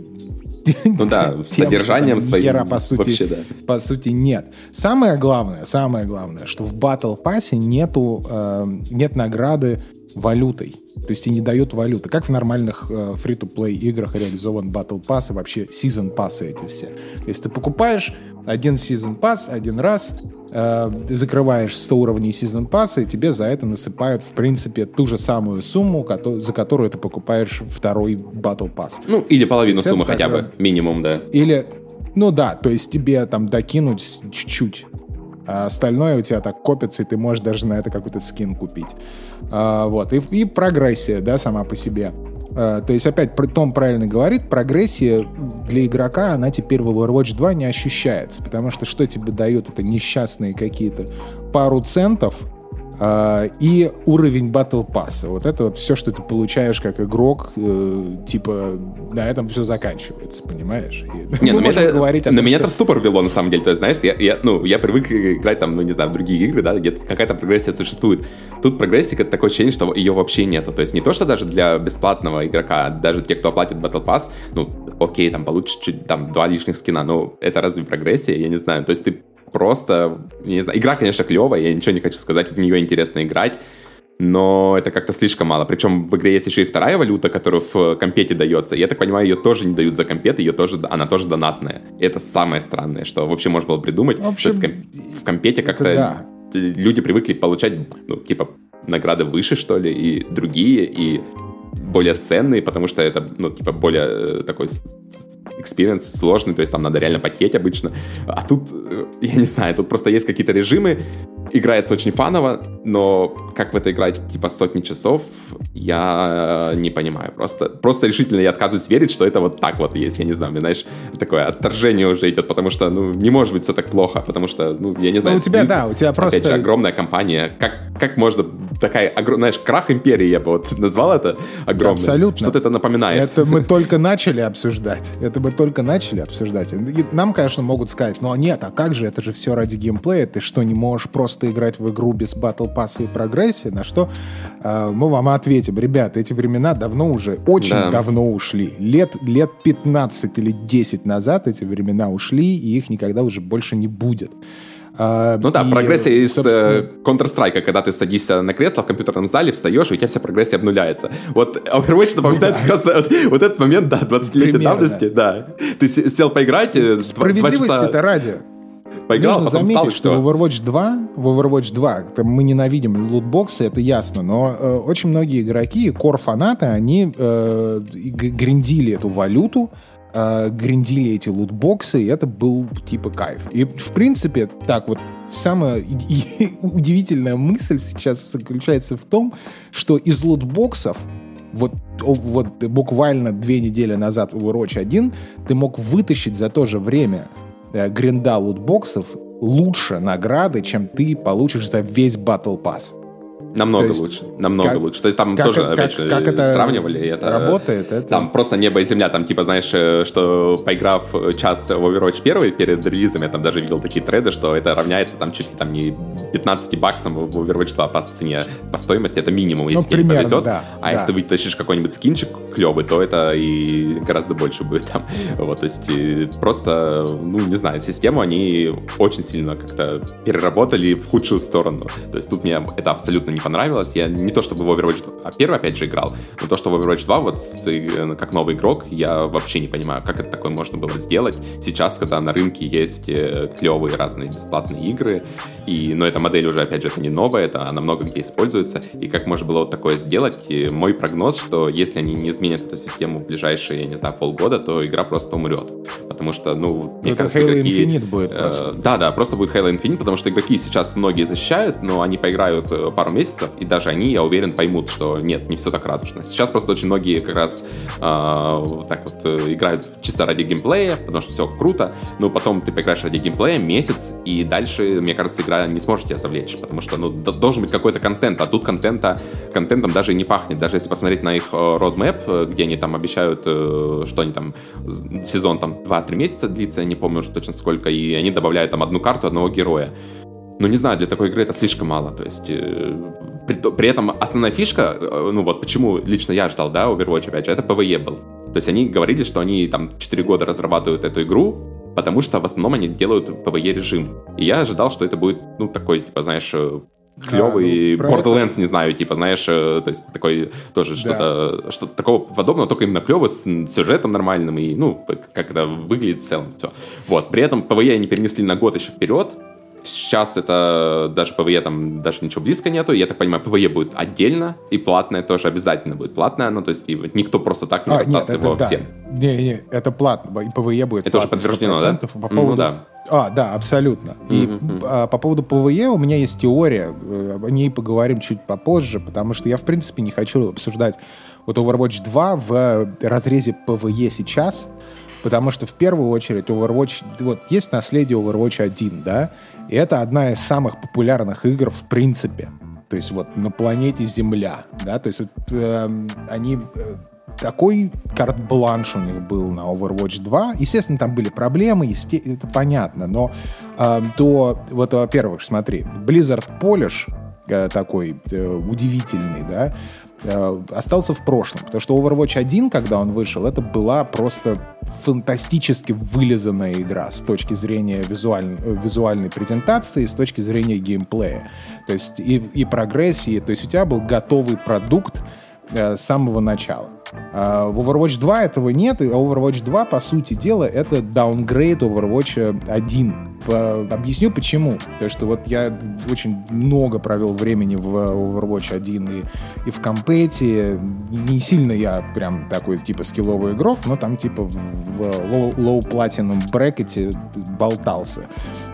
Ну да, тем, содержанием своим хера, по сути, вообще, да. по сути, нет. Самое главное, самое главное, что в Battle Pass нету, э, нет награды валютой. То есть и не дает валюты. Как в нормальных э, free-to-play играх реализован Battle Pass и вообще Season Pass эти все. Если ты покупаешь один Season Pass один раз, э, закрываешь 100 уровней Season Pass, и тебе за это насыпают, в принципе, ту же самую сумму, кото- за которую ты покупаешь второй Battle Pass. Ну, или половину суммы хотя бы, минимум, да. Или, ну да, то есть тебе там докинуть чуть-чуть. А остальное у тебя так копится, и ты можешь даже на это какой-то скин купить. А, вот. И, и прогрессия, да, сама по себе. А, то есть, опять, Том правильно говорит, прогрессия для игрока, она теперь в Overwatch 2 не ощущается. Потому что что тебе дает это несчастные какие-то пару центов, и уровень Battle Pass. Вот это вот все, что ты получаешь как игрок, э, типа, на этом все заканчивается, понимаешь? И Не, ну, меня можем это, говорить на том, меня что- это в ступор ввело, на самом деле. То есть, знаешь, я, я, ну, я привык играть там, ну, не знаю, в другие игры, да, где какая-то прогрессия существует. Тут прогрессия, как такое ощущение, что ее вообще нету. То есть не то, что даже для бесплатного игрока, а даже те, кто оплатит Battle Pass, ну, окей, там получишь чуть, там, два лишних скина, но это разве прогрессия? Я не знаю. То есть ты просто, не знаю, игра, конечно, клевая, я ничего не хочу сказать, в нее интересно играть, но это как-то слишком мало. Причем в игре есть еще и вторая валюта, которая в компете дается. Я так понимаю, ее тоже не дают за компет, ее тоже, она тоже донатная. И это самое странное, что вообще можно было придумать. В общем, То есть ком- в компете как-то да. люди привыкли получать, ну, типа, награды выше, что ли, и другие, и более ценные, потому что это, ну, типа, более э, такой experience сложный, то есть там надо реально потеть обычно. А тут, э, я не знаю, тут просто есть какие-то режимы, играется очень фаново, но как в это играть, типа, сотни часов, я не понимаю. Просто, просто решительно я отказываюсь верить, что это вот так вот есть. Я не знаю, мне, знаешь, такое отторжение уже идет, потому что, ну, не может быть все так плохо, потому что, ну, я не знаю. у тебя, Blizzard, да, у тебя опять же, просто- огромная компания. Как, как можно такая, знаешь, крах империи, я бы вот назвал это огромным. Абсолютно. Что-то это напоминает. Это мы только начали обсуждать. Это мы только начали обсуждать. Нам, конечно, могут сказать, ну нет, а как же, это же все ради геймплея. Ты что, не можешь просто играть в игру без Battle запасы и прогрессии, на что э, мы вам ответим, ребят, эти времена давно уже, очень да. давно ушли. Лет, лет 15 или 10 назад эти времена ушли, и их никогда уже больше не будет. А, ну да, и, прогрессия из э, собственно... Counter-Strike, когда ты садишься на кресло в компьютерном зале, встаешь, и у тебя вся прогрессия обнуляется. Вот Overwatch напоминает да. как раз вот, вот этот момент, да, 20-летней давности, да. Ты сел поиграть, э, Справедливости часа... это ради. Поиграл, Нужно заметить, встал, что в Overwatch 2, в Overwatch 2 мы ненавидим лутбоксы, это ясно, но э, очень многие игроки, кор-фанаты, они э, гриндили эту валюту, э, гриндили эти лутбоксы, и это был типа кайф. И, в принципе, так вот, самая удивительная мысль сейчас заключается в том, что из лутбоксов вот, вот буквально две недели назад в Overwatch 1 ты мог вытащить за то же время гринда лутбоксов лучше награды, чем ты получишь за весь Battle Pass. Намного есть, лучше, намного как, лучше. То есть там как, тоже, опять же, как это сравнивали. Это, работает? Это... Там просто небо и земля. Там типа, знаешь, э, что поиграв час в Overwatch 1 перед релизом, я там даже видел такие треды, что это равняется там чуть ли там не 15 баксам в Overwatch 2 по цене, по стоимости. Это минимум, если ну, примерно, повезет. Да, а да. если ты вытащишь какой-нибудь скинчик клевый, то это и гораздо больше будет там. Вот, то есть просто, ну, не знаю, систему они очень сильно как-то переработали в худшую сторону. То есть тут мне это абсолютно не понравилось. Я не то чтобы в Overwatch 2, а первый опять же играл, но то, что в Overwatch 2, вот с, э, как новый игрок, я вообще не понимаю, как это такое можно было сделать сейчас, когда на рынке есть э, клевые разные бесплатные игры, и, но эта модель уже, опять же, это не новая, это она много где используется, и как можно было вот такое сделать? И мой прогноз, что если они не изменят эту систему в ближайшие, я не знаю, полгода, то игра просто умрет. Потому что, ну, мне это кажется, Halo игроки... Infinite будет э, просто. Да, да, просто будет Halo Infinite, потому что игроки сейчас многие защищают, но они поиграют пару месяцев, и даже они, я уверен, поймут, что нет, не все так радужно. Сейчас просто очень многие как раз э, так вот э, играют чисто ради геймплея, потому что все круто, но потом ты поиграешь ради геймплея месяц, и дальше, мне кажется, игра не сможет тебя завлечь, потому что, ну, должен быть какой-то контент, а тут контента, контентом даже не пахнет. Даже если посмотреть на их roadmap, э, где они там обещают, э, что они там, сезон там 2-3 месяца длится, я не помню уже точно сколько, и они добавляют там одну карту одного героя. Ну, не знаю, для такой игры это слишком мало. То есть, э, при, при этом основная фишка, э, ну вот почему лично я ждал, да, Overwatch, опять же, это PvE был. То есть они говорили, что они там 4 года разрабатывают эту игру, потому что в основном они делают PvE режим. И я ожидал, что это будет, ну, такой, типа, знаешь, э, клевый да, ну, Borderlands, это... не знаю, типа, знаешь, то есть такой тоже да. что-то, что такого подобного, только именно клево, с сюжетом нормальным и, ну, как это выглядит в целом, все. Вот, при этом PvE они перенесли на год еще вперед, Сейчас это даже PvE там даже ничего близко нету. Я так понимаю, PvE будет отдельно, и платное тоже обязательно будет платное. Ну, то есть никто просто так не а, расдаст его да. всем. Не, не, это платно. И PvE будет Это уже подтверждено, да? По поводу... Ну, да. А, да, абсолютно. И mm-hmm. а, по поводу PvE у меня есть теория. Э, о ней поговорим чуть попозже, потому что я, в принципе, не хочу обсуждать вот Overwatch 2 в разрезе PvE сейчас, потому что в первую очередь Overwatch... Вот есть наследие Overwatch 1, да? И это одна из самых популярных игр в принципе. То есть вот на планете Земля, да, то есть вот э, они такой карт-бланш у них был на Overwatch 2. Естественно, там были проблемы, есте... это понятно, но э, то, вот, во-первых, смотри, Blizzard Polish э, такой э, удивительный, да, Э, остался в прошлом. Потому что Overwatch 1, когда он вышел, это была просто фантастически вылизанная игра с точки зрения визуаль... визуальной презентации, с точки зрения геймплея. То есть и, и прогрессии. То есть у тебя был готовый продукт э, с самого начала. А в Overwatch 2 этого нет, и Overwatch 2, по сути дела, это даунгрейд Overwatch 1 Объясню почему. Потому что вот я очень много провел времени в Overwatch 1 и, и в компете. Не сильно я прям такой типа скилловый игрок, но там типа в, low, low platinum брекете болтался.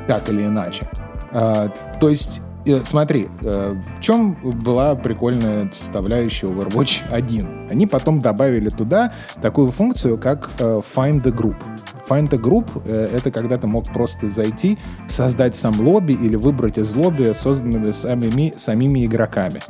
Так или иначе. То есть Э, смотри, э, в чем была прикольная составляющая Overwatch 1? Они потом добавили туда такую функцию, как э, Find the Group. Find the Group — это когда ты мог просто зайти, создать сам лобби или выбрать из лобби, созданными самими, самими игроками.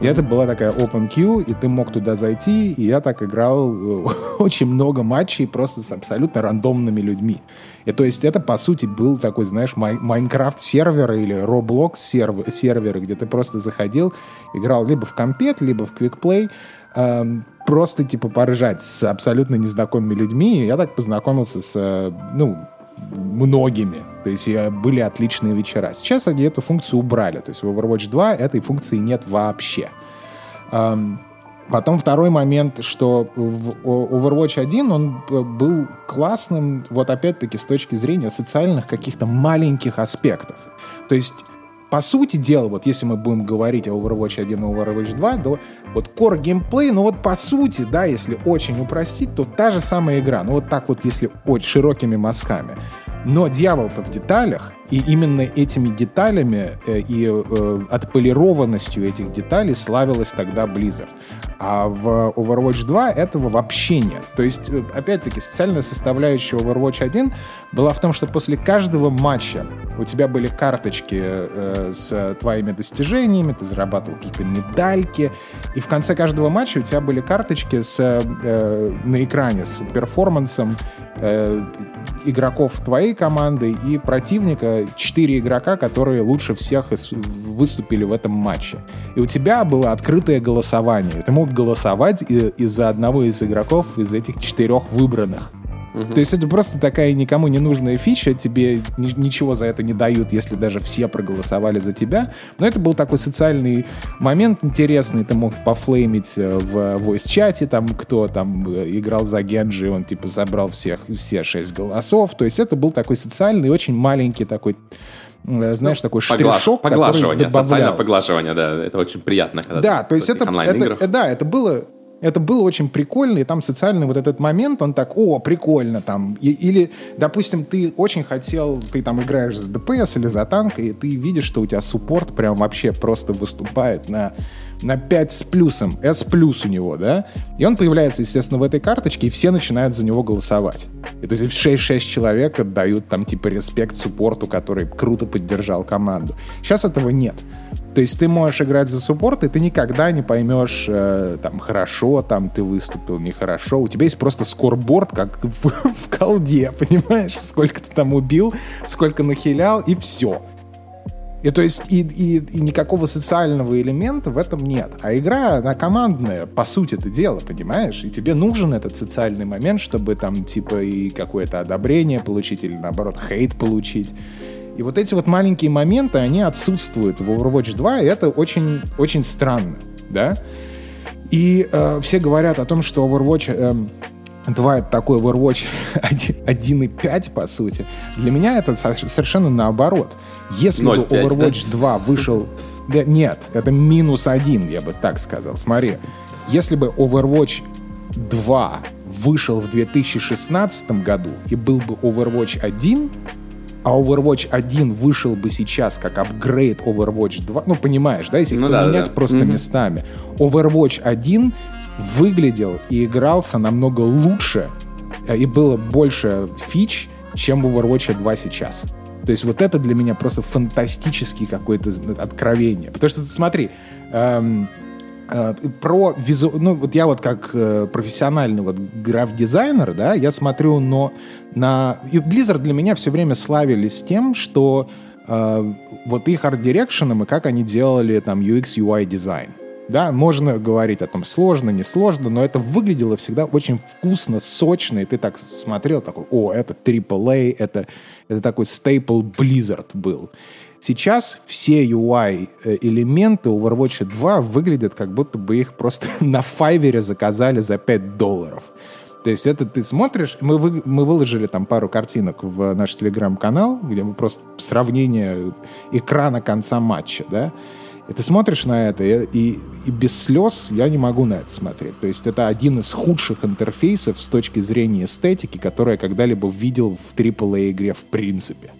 И это была такая open queue, и ты мог туда зайти, и я так играл очень много матчей просто с абсолютно рандомными людьми. И то есть это, по сути, был такой, знаешь, Майнкрафт сервер или Roblox сервер, где ты просто заходил, играл либо в компет, либо в квикплей, э, просто, типа, порыжать с абсолютно незнакомыми людьми. Я так познакомился с, э, ну, многими. То есть были отличные вечера. Сейчас они эту функцию убрали. То есть в Overwatch 2 этой функции нет вообще. Потом второй момент, что в Overwatch 1 он был классным, вот опять-таки с точки зрения социальных каких-то маленьких аспектов. То есть по сути дела, вот если мы будем говорить о Overwatch 1 и Overwatch 2, то вот core геймплей, ну вот по сути, да, если очень упростить, то та же самая игра. Ну вот так вот, если очень широкими мазками. Но дьявол-то в деталях, и именно этими деталями э, и э, отполированностью этих деталей славилась тогда Blizzard. А в Overwatch 2 этого вообще нет. То есть, э, опять-таки, социальная составляющая Overwatch 1 была в том, что после каждого матча у тебя были карточки с твоими достижениями, ты зарабатывал какие-то медальки, и в конце каждого матча у тебя были карточки с, на экране с перформансом игроков твоей команды и противника, четыре игрока, которые лучше всех выступили в этом матче. И у тебя было открытое голосование. Ты мог голосовать из-за одного из игроков из этих четырех выбранных. Угу. То есть это просто такая никому не нужная фича, тебе ни, ничего за это не дают, если даже все проголосовали за тебя. Но это был такой социальный момент интересный, ты мог пофлеймить э, в voice-чате, там, кто там э, играл за Генджи, он типа забрал всех, все шесть голосов. То есть это был такой социальный, очень маленький такой э, знаешь, ну, такой поглаж, штришок, поглаживание, который добавлял. социальное поглаживание, да, это очень приятно. Когда да, то есть это, это, да, это было это было очень прикольно, и там социальный вот этот момент, он так, о, прикольно там. И, или, допустим, ты очень хотел, ты там играешь за ДПС или за танк, и ты видишь, что у тебя суппорт прям вообще просто выступает на на 5 с плюсом, S плюс у него, да, и он появляется, естественно, в этой карточке, и все начинают за него голосовать. И то есть 6-6 человек отдают там типа респект суппорту, который круто поддержал команду. Сейчас этого нет. То есть ты можешь играть за суппорт, и ты никогда не поймешь, э, там, хорошо там ты выступил, нехорошо. У тебя есть просто скорборд, как в, в колде, понимаешь? Сколько ты там убил, сколько нахилял, и все. И то есть и, и, и никакого социального элемента в этом нет. А игра, она командная, по сути это дело, понимаешь? И тебе нужен этот социальный момент, чтобы там типа и какое-то одобрение получить или наоборот хейт получить. И вот эти вот маленькие моменты, они отсутствуют в Overwatch 2, и это очень, очень странно, да? И э, все говорят о том, что Overwatch э, 2 это такой Overwatch 1.5, по сути. Для меня это совершенно наоборот. Если 0, бы Overwatch 2 вышел... Нет, это минус один, я бы так сказал. Смотри, если бы Overwatch 2 вышел в 2016 году и был бы Overwatch 1, а Overwatch 1 вышел бы сейчас как апгрейд Overwatch 2, ну, понимаешь, да, если их ну, поменять да, да. просто mm-hmm. местами. Overwatch 1 выглядел и игрался намного лучше, э, и было больше фич, чем в Overwatch 2 сейчас. То есть вот это для меня просто фантастический какое-то откровение. Потому что, смотри, эм, про визу... Ну, вот я вот как э, профессиональный вот граф-дизайнер, да, я смотрю но на... И Blizzard для меня все время славились тем, что э, вот их арт-дирекшеном и как они делали там UX, UI дизайн. Да, можно говорить о том, сложно, не сложно, но это выглядело всегда очень вкусно, сочно, и ты так смотрел, такой, о, это AAA, это, это такой стейпл Blizzard был. Сейчас все UI-элементы э, Overwatch 2 выглядят, как будто бы их просто на Fiverr заказали за 5 долларов. То есть это ты смотришь, мы, вы, мы выложили там пару картинок в наш телеграм-канал, где мы просто сравнение экрана конца матча, да, и ты смотришь на это, и, и, и без слез я не могу на это смотреть. То есть это один из худших интерфейсов с точки зрения эстетики, который я когда-либо видел в AAA-игре в принципе.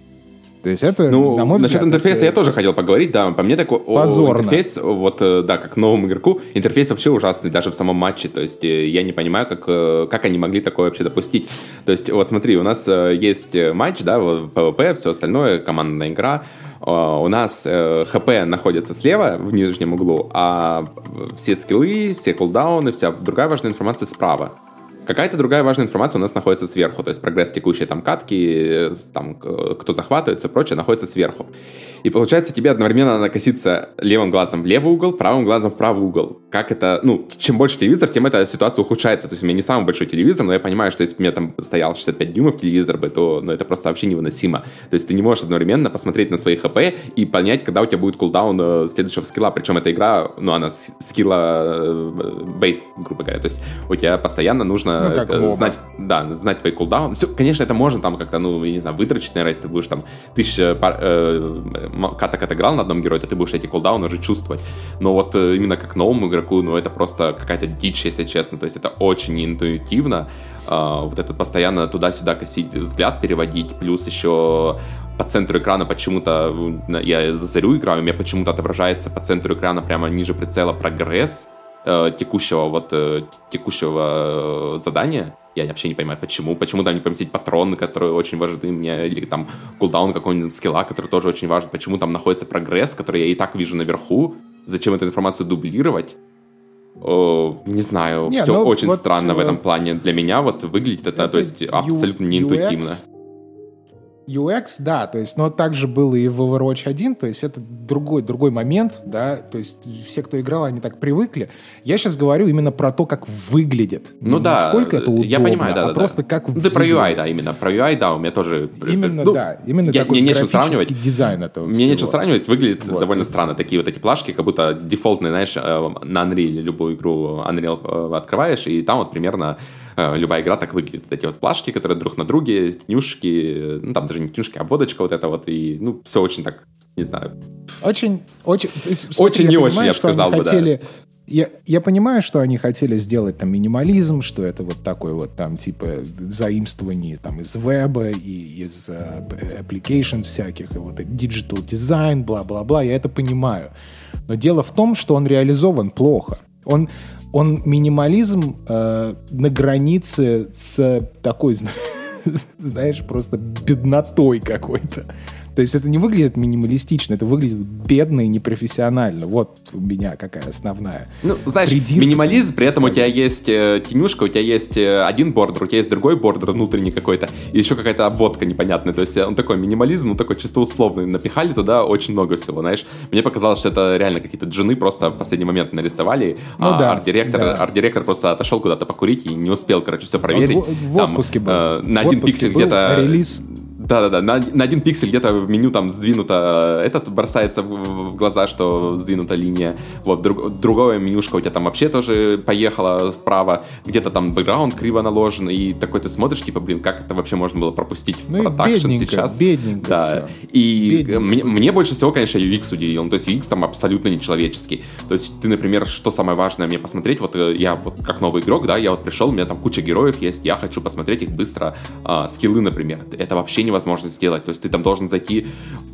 То есть это, ну, на мой взгляд... Насчет интерфейса это... я тоже хотел поговорить, да, по мне такой Позорно. интерфейс, вот, э, да, как новому игроку, интерфейс вообще ужасный, даже в самом матче, то есть э, я не понимаю, как, э, как они могли такое вообще допустить. То есть вот смотри, у нас есть матч, да, PvP, все остальное, командная игра, у нас ХП находится слева в нижнем углу, а все скиллы, все кулдауны, вся другая важная информация справа. Какая-то другая важная информация у нас находится сверху, то есть прогресс текущей там катки, там кто захватывается и прочее находится сверху. И получается тебе одновременно надо коситься левым глазом в левый угол, правым глазом в правый угол. Как это, ну, чем больше телевизор, тем эта ситуация ухудшается. То есть у меня не самый большой телевизор, но я понимаю, что если бы у меня там стоял 65 дюймов телевизор бы, то ну, это просто вообще невыносимо. То есть ты не можешь одновременно посмотреть на свои хп и понять, когда у тебя будет кулдаун э, следующего скилла. Причем эта игра, ну, она скилла бейс, э, грубо говоря. То есть у тебя постоянно нужно ну, э, знать, да, знать твои кулдаун. Все, конечно, это можно там как-то, ну, я не знаю, вытрачить, наверное, если ты будешь там тысяча пар, э, каток отыграл на одном герое, то ты будешь эти кулдауны уже чувствовать. Но вот именно как новому игроку, ну, это просто какая-то дичь, если честно. То есть это очень интуитивно. Э, вот это постоянно туда-сюда косить взгляд, переводить, плюс еще по центру экрана почему-то, я за зарю играю, у меня почему-то отображается по центру экрана прямо ниже прицела прогресс, э, текущего вот э, текущего э, задания. Я вообще не понимаю, почему. Почему там не поместить патроны, которые очень важны мне, или там кулдаун какого-нибудь скилла, который тоже очень важен. Почему там находится прогресс, который я и так вижу наверху. Зачем эту информацию дублировать? О, не знаю, не, все ну, очень вот, странно в этом плане. Для меня вот выглядит это, это то есть абсолютно неинтуитивно. UX да, то есть, но так же было и в Overwatch 1, то есть это другой, другой момент, да, то есть все, кто играл, они так привыкли. Я сейчас говорю именно про то, как выглядит. Ну не да, насколько это удобно, я понимаю, да, а да, просто да. как Да про UI, да, именно, про UI, да, у меня тоже... Именно, ну, да, именно я, такой мне нечего сравнивать. дизайн этого Мне всего. нечего сравнивать, выглядит вот. довольно странно, такие вот эти плашки, как будто дефолтные, знаешь, э, на Unreal любую игру Unreal э, открываешь, и там вот примерно любая игра так выглядит. Эти вот плашки, которые друг на друге, тенюшки, ну там даже не тенюшки, а водочка вот это вот, и ну все очень так, не знаю. Очень, очень, смотри, очень не очень, я бы сказал бы, хотели, да. Я, я понимаю, что они хотели сделать там минимализм, что это вот такой вот там типа заимствование там из веба и из uh, application всяких, и вот digital design, бла-бла-бла, я это понимаю. Но дело в том, что он реализован плохо. Он, он минимализм э, на границе с такой, знаешь, просто беднотой какой-то. То есть это не выглядит минималистично, это выглядит бедно и непрофессионально. Вот у меня какая основная. Ну, знаешь, Придирка, минимализм, при этом у тебя есть э, тенюшка, у тебя есть э, один бордер, у тебя есть другой бордер внутренний какой-то, и еще какая-то обводка непонятная. То есть он такой минимализм, он такой чисто условный. Напихали туда очень много всего, знаешь. Мне показалось, что это реально какие-то джины просто в последний момент нарисовали, ну, а да, арт-директор, да. арт-директор просто отошел куда-то покурить и не успел, короче, все проверить. Он в, в отпуске Там, был. Э, на в один пиксель где-то... Релиз да-да-да, на, на один пиксель где-то в меню там сдвинуто, этот бросается в, в глаза, что сдвинута линия. Вот, друг, другое менюшка у тебя там вообще тоже поехала вправо, где-то там бэкграунд криво наложен, и такой ты смотришь, типа, блин, как это вообще можно было пропустить в ну продакшн сейчас? бедненько Да, все. и бедненько. Мне, мне больше всего, конечно, UX удивил, ну, то есть UX там абсолютно нечеловеческий. То есть ты, например, что самое важное мне посмотреть, вот э, я вот как новый игрок, да, я вот пришел, у меня там куча героев есть, я хочу посмотреть их быстро, э, скиллы, например. Это вообще невозможно сделать. То есть ты там должен зайти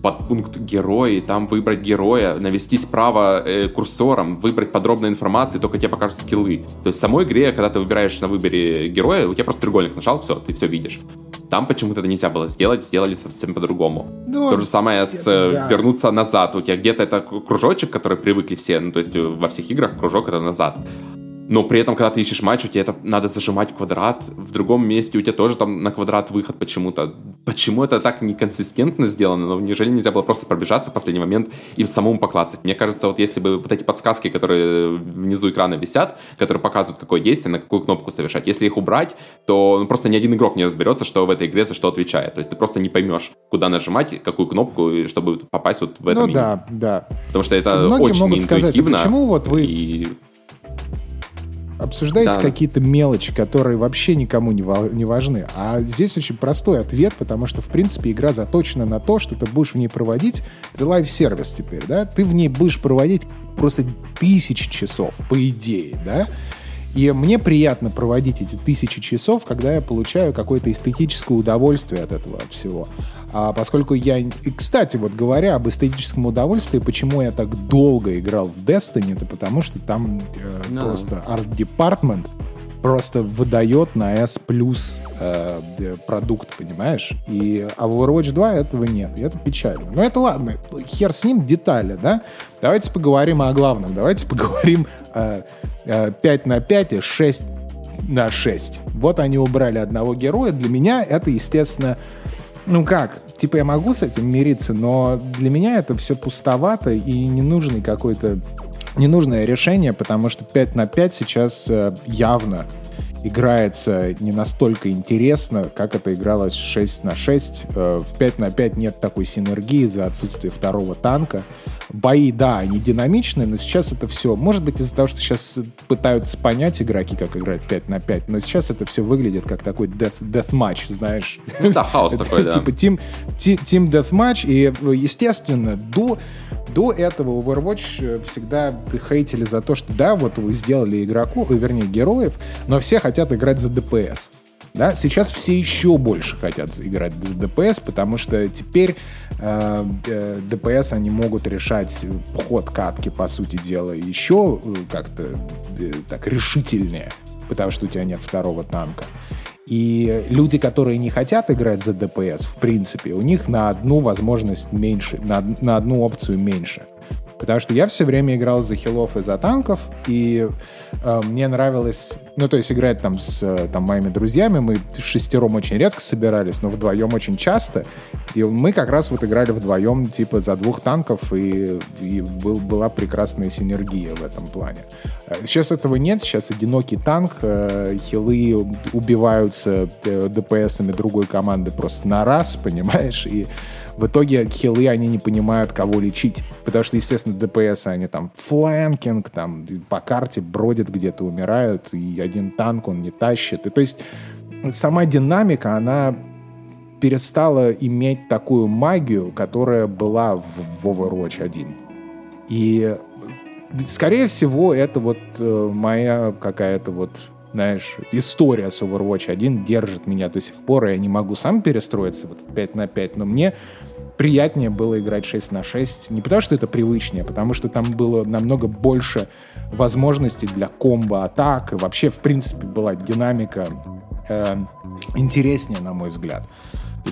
под пункт герои, там выбрать героя, навести справа э, курсором, выбрать подробную информацию, только тебе покажут скиллы. То есть в самой игре, когда ты выбираешь на выборе героя, у тебя просто треугольник нажал, все, ты все видишь. Там почему-то это нельзя было сделать, сделали совсем по-другому. Ну, То же самое с да. вернуться назад. У тебя где-то это кружочек, который привыкли все, ну то есть во всех играх кружок это назад. Но при этом, когда ты ищешь матч, у тебя это надо зажимать квадрат, в другом месте у тебя тоже там на квадрат выход почему-то. Почему это так неконсистентно сделано? Но неужели нельзя было просто пробежаться в последний момент и самому поклацать? Мне кажется, вот если бы вот эти подсказки, которые внизу экрана висят, которые показывают, какое действие, на какую кнопку совершать, если их убрать, то ну, просто ни один игрок не разберется, что в этой игре за что отвечает. То есть ты просто не поймешь, куда нажимать, какую кнопку, чтобы попасть вот в это ну, меню. да, да. Потому что это Многие очень могут сказать, а почему вот вы и обсуждаете да. какие-то мелочи, которые вообще никому не, не важны. А здесь очень простой ответ, потому что, в принципе, игра заточена на то, что ты будешь в ней проводить, это live-service теперь, да, ты в ней будешь проводить просто тысячи часов, по идее, да, и мне приятно проводить эти тысячи часов, когда я получаю какое-то эстетическое удовольствие от этого всего. А поскольку я... И, кстати, вот говоря об эстетическом удовольствии, почему я так долго играл в Destiny, это потому что там э, no. просто Department просто выдает на S плюс э, продукт, понимаешь? И а в Overwatch 2 этого нет, и это печально. Но это ладно, хер с ним, детали, да? Давайте поговорим о главном, давайте поговорим э, 5 на 5 и 6 на 6. Вот они убрали одного героя. Для меня это, естественно, ну как, типа я могу с этим мириться, но для меня это все пустовато и ненужный какой-то ненужное решение, потому что 5 на 5 сейчас э, явно играется не настолько интересно, как это игралось 6 на 6. Э, в 5 на 5 нет такой синергии за отсутствие второго танка. Бои, да, они динамичные, но сейчас это все... Может быть, из-за того, что сейчас пытаются понять игроки, как играть 5 на 5, но сейчас это все выглядит как такой death, death match, знаешь. Ну да, хаос такой, да. Типа team, team deathmatch, и, естественно, до до этого Overwatch э, всегда хейтили за то, что да, вот вы сделали игроку, э, вернее, героев, но все хотят играть за ДПС. Да, сейчас все еще больше хотят играть за ДПС, потому что теперь э, э, они могут решать ход катки, по сути дела, еще э, как-то э, так решительнее, потому что у тебя нет второго танка. И люди, которые не хотят играть за ДПС, в принципе, у них на одну возможность меньше, на, на одну опцию меньше. Потому что я все время играл за хилов и за танков, и э, мне нравилось, ну, то есть играть там с э, там, моими друзьями, мы шестером очень редко собирались, но вдвоем очень часто, и мы как раз вот играли вдвоем, типа, за двух танков, и, и был, была прекрасная синергия в этом плане. Э, сейчас этого нет, сейчас одинокий танк, э, хилы убиваются э, ДПСами другой команды просто на раз, понимаешь, и в итоге хилы, они не понимают, кого лечить. Потому что, естественно, ДПС, они там фланкинг, там по карте бродят где-то, умирают, и один танк он не тащит. И то есть сама динамика, она перестала иметь такую магию, которая была в, в Overwatch 1. И, скорее всего, это вот э, моя какая-то вот знаешь, история с Overwatch 1 держит меня до сих пор, и я не могу сам перестроиться вот 5 на 5, но мне приятнее было играть 6 на 6. Не потому, что это привычнее, а потому что там было намного больше возможностей для комбо-атак. И вообще, в принципе, была динамика э, интереснее, на мой взгляд.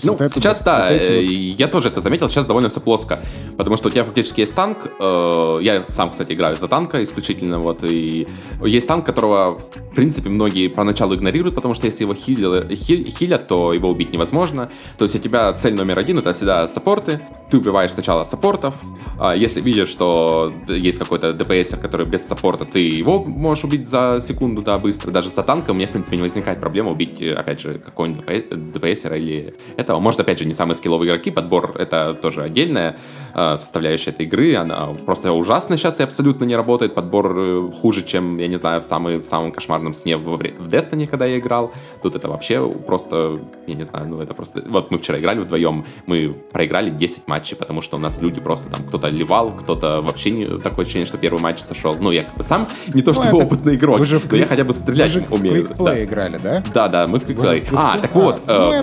Ну, вот сейчас, вот, да, вот вот... я тоже это заметил, сейчас довольно все плоско, потому что у тебя фактически есть танк, э, я сам, кстати, играю за танка исключительно, вот, и есть танк, которого, в принципе, многие поначалу игнорируют, потому что если его хили, хилят, то его убить невозможно, то есть у тебя цель номер один, это всегда саппорты, ты убиваешь сначала саппортов, а если видишь, что есть какой-то ДПСер, который без саппорта, ты его можешь убить за секунду, да, быстро, даже за танком у меня, в принципе, не возникает проблема убить, опять же, какого-нибудь ДПСера или этого. Может, опять же, не самые скилловые игроки, подбор — это тоже отдельная э, составляющая этой игры, она просто ужасно сейчас и абсолютно не работает, подбор э, хуже, чем, я не знаю, в, самый, в самом кошмарном сне в, в Destiny, когда я играл. Тут это вообще просто, я не знаю, ну это просто... Вот мы вчера играли вдвоем, мы проиграли 10 матчей, потому что у нас люди просто там, кто-то ливал, кто-то вообще не такое ощущение, что первый матч сошел. Ну, я как бы сам не то, что ну, опытный игрок, вы же в но я хотя бы стрелять вы же умею. в да. играли, да? Да, да, мы в Quick Play. А, так вот, а, э,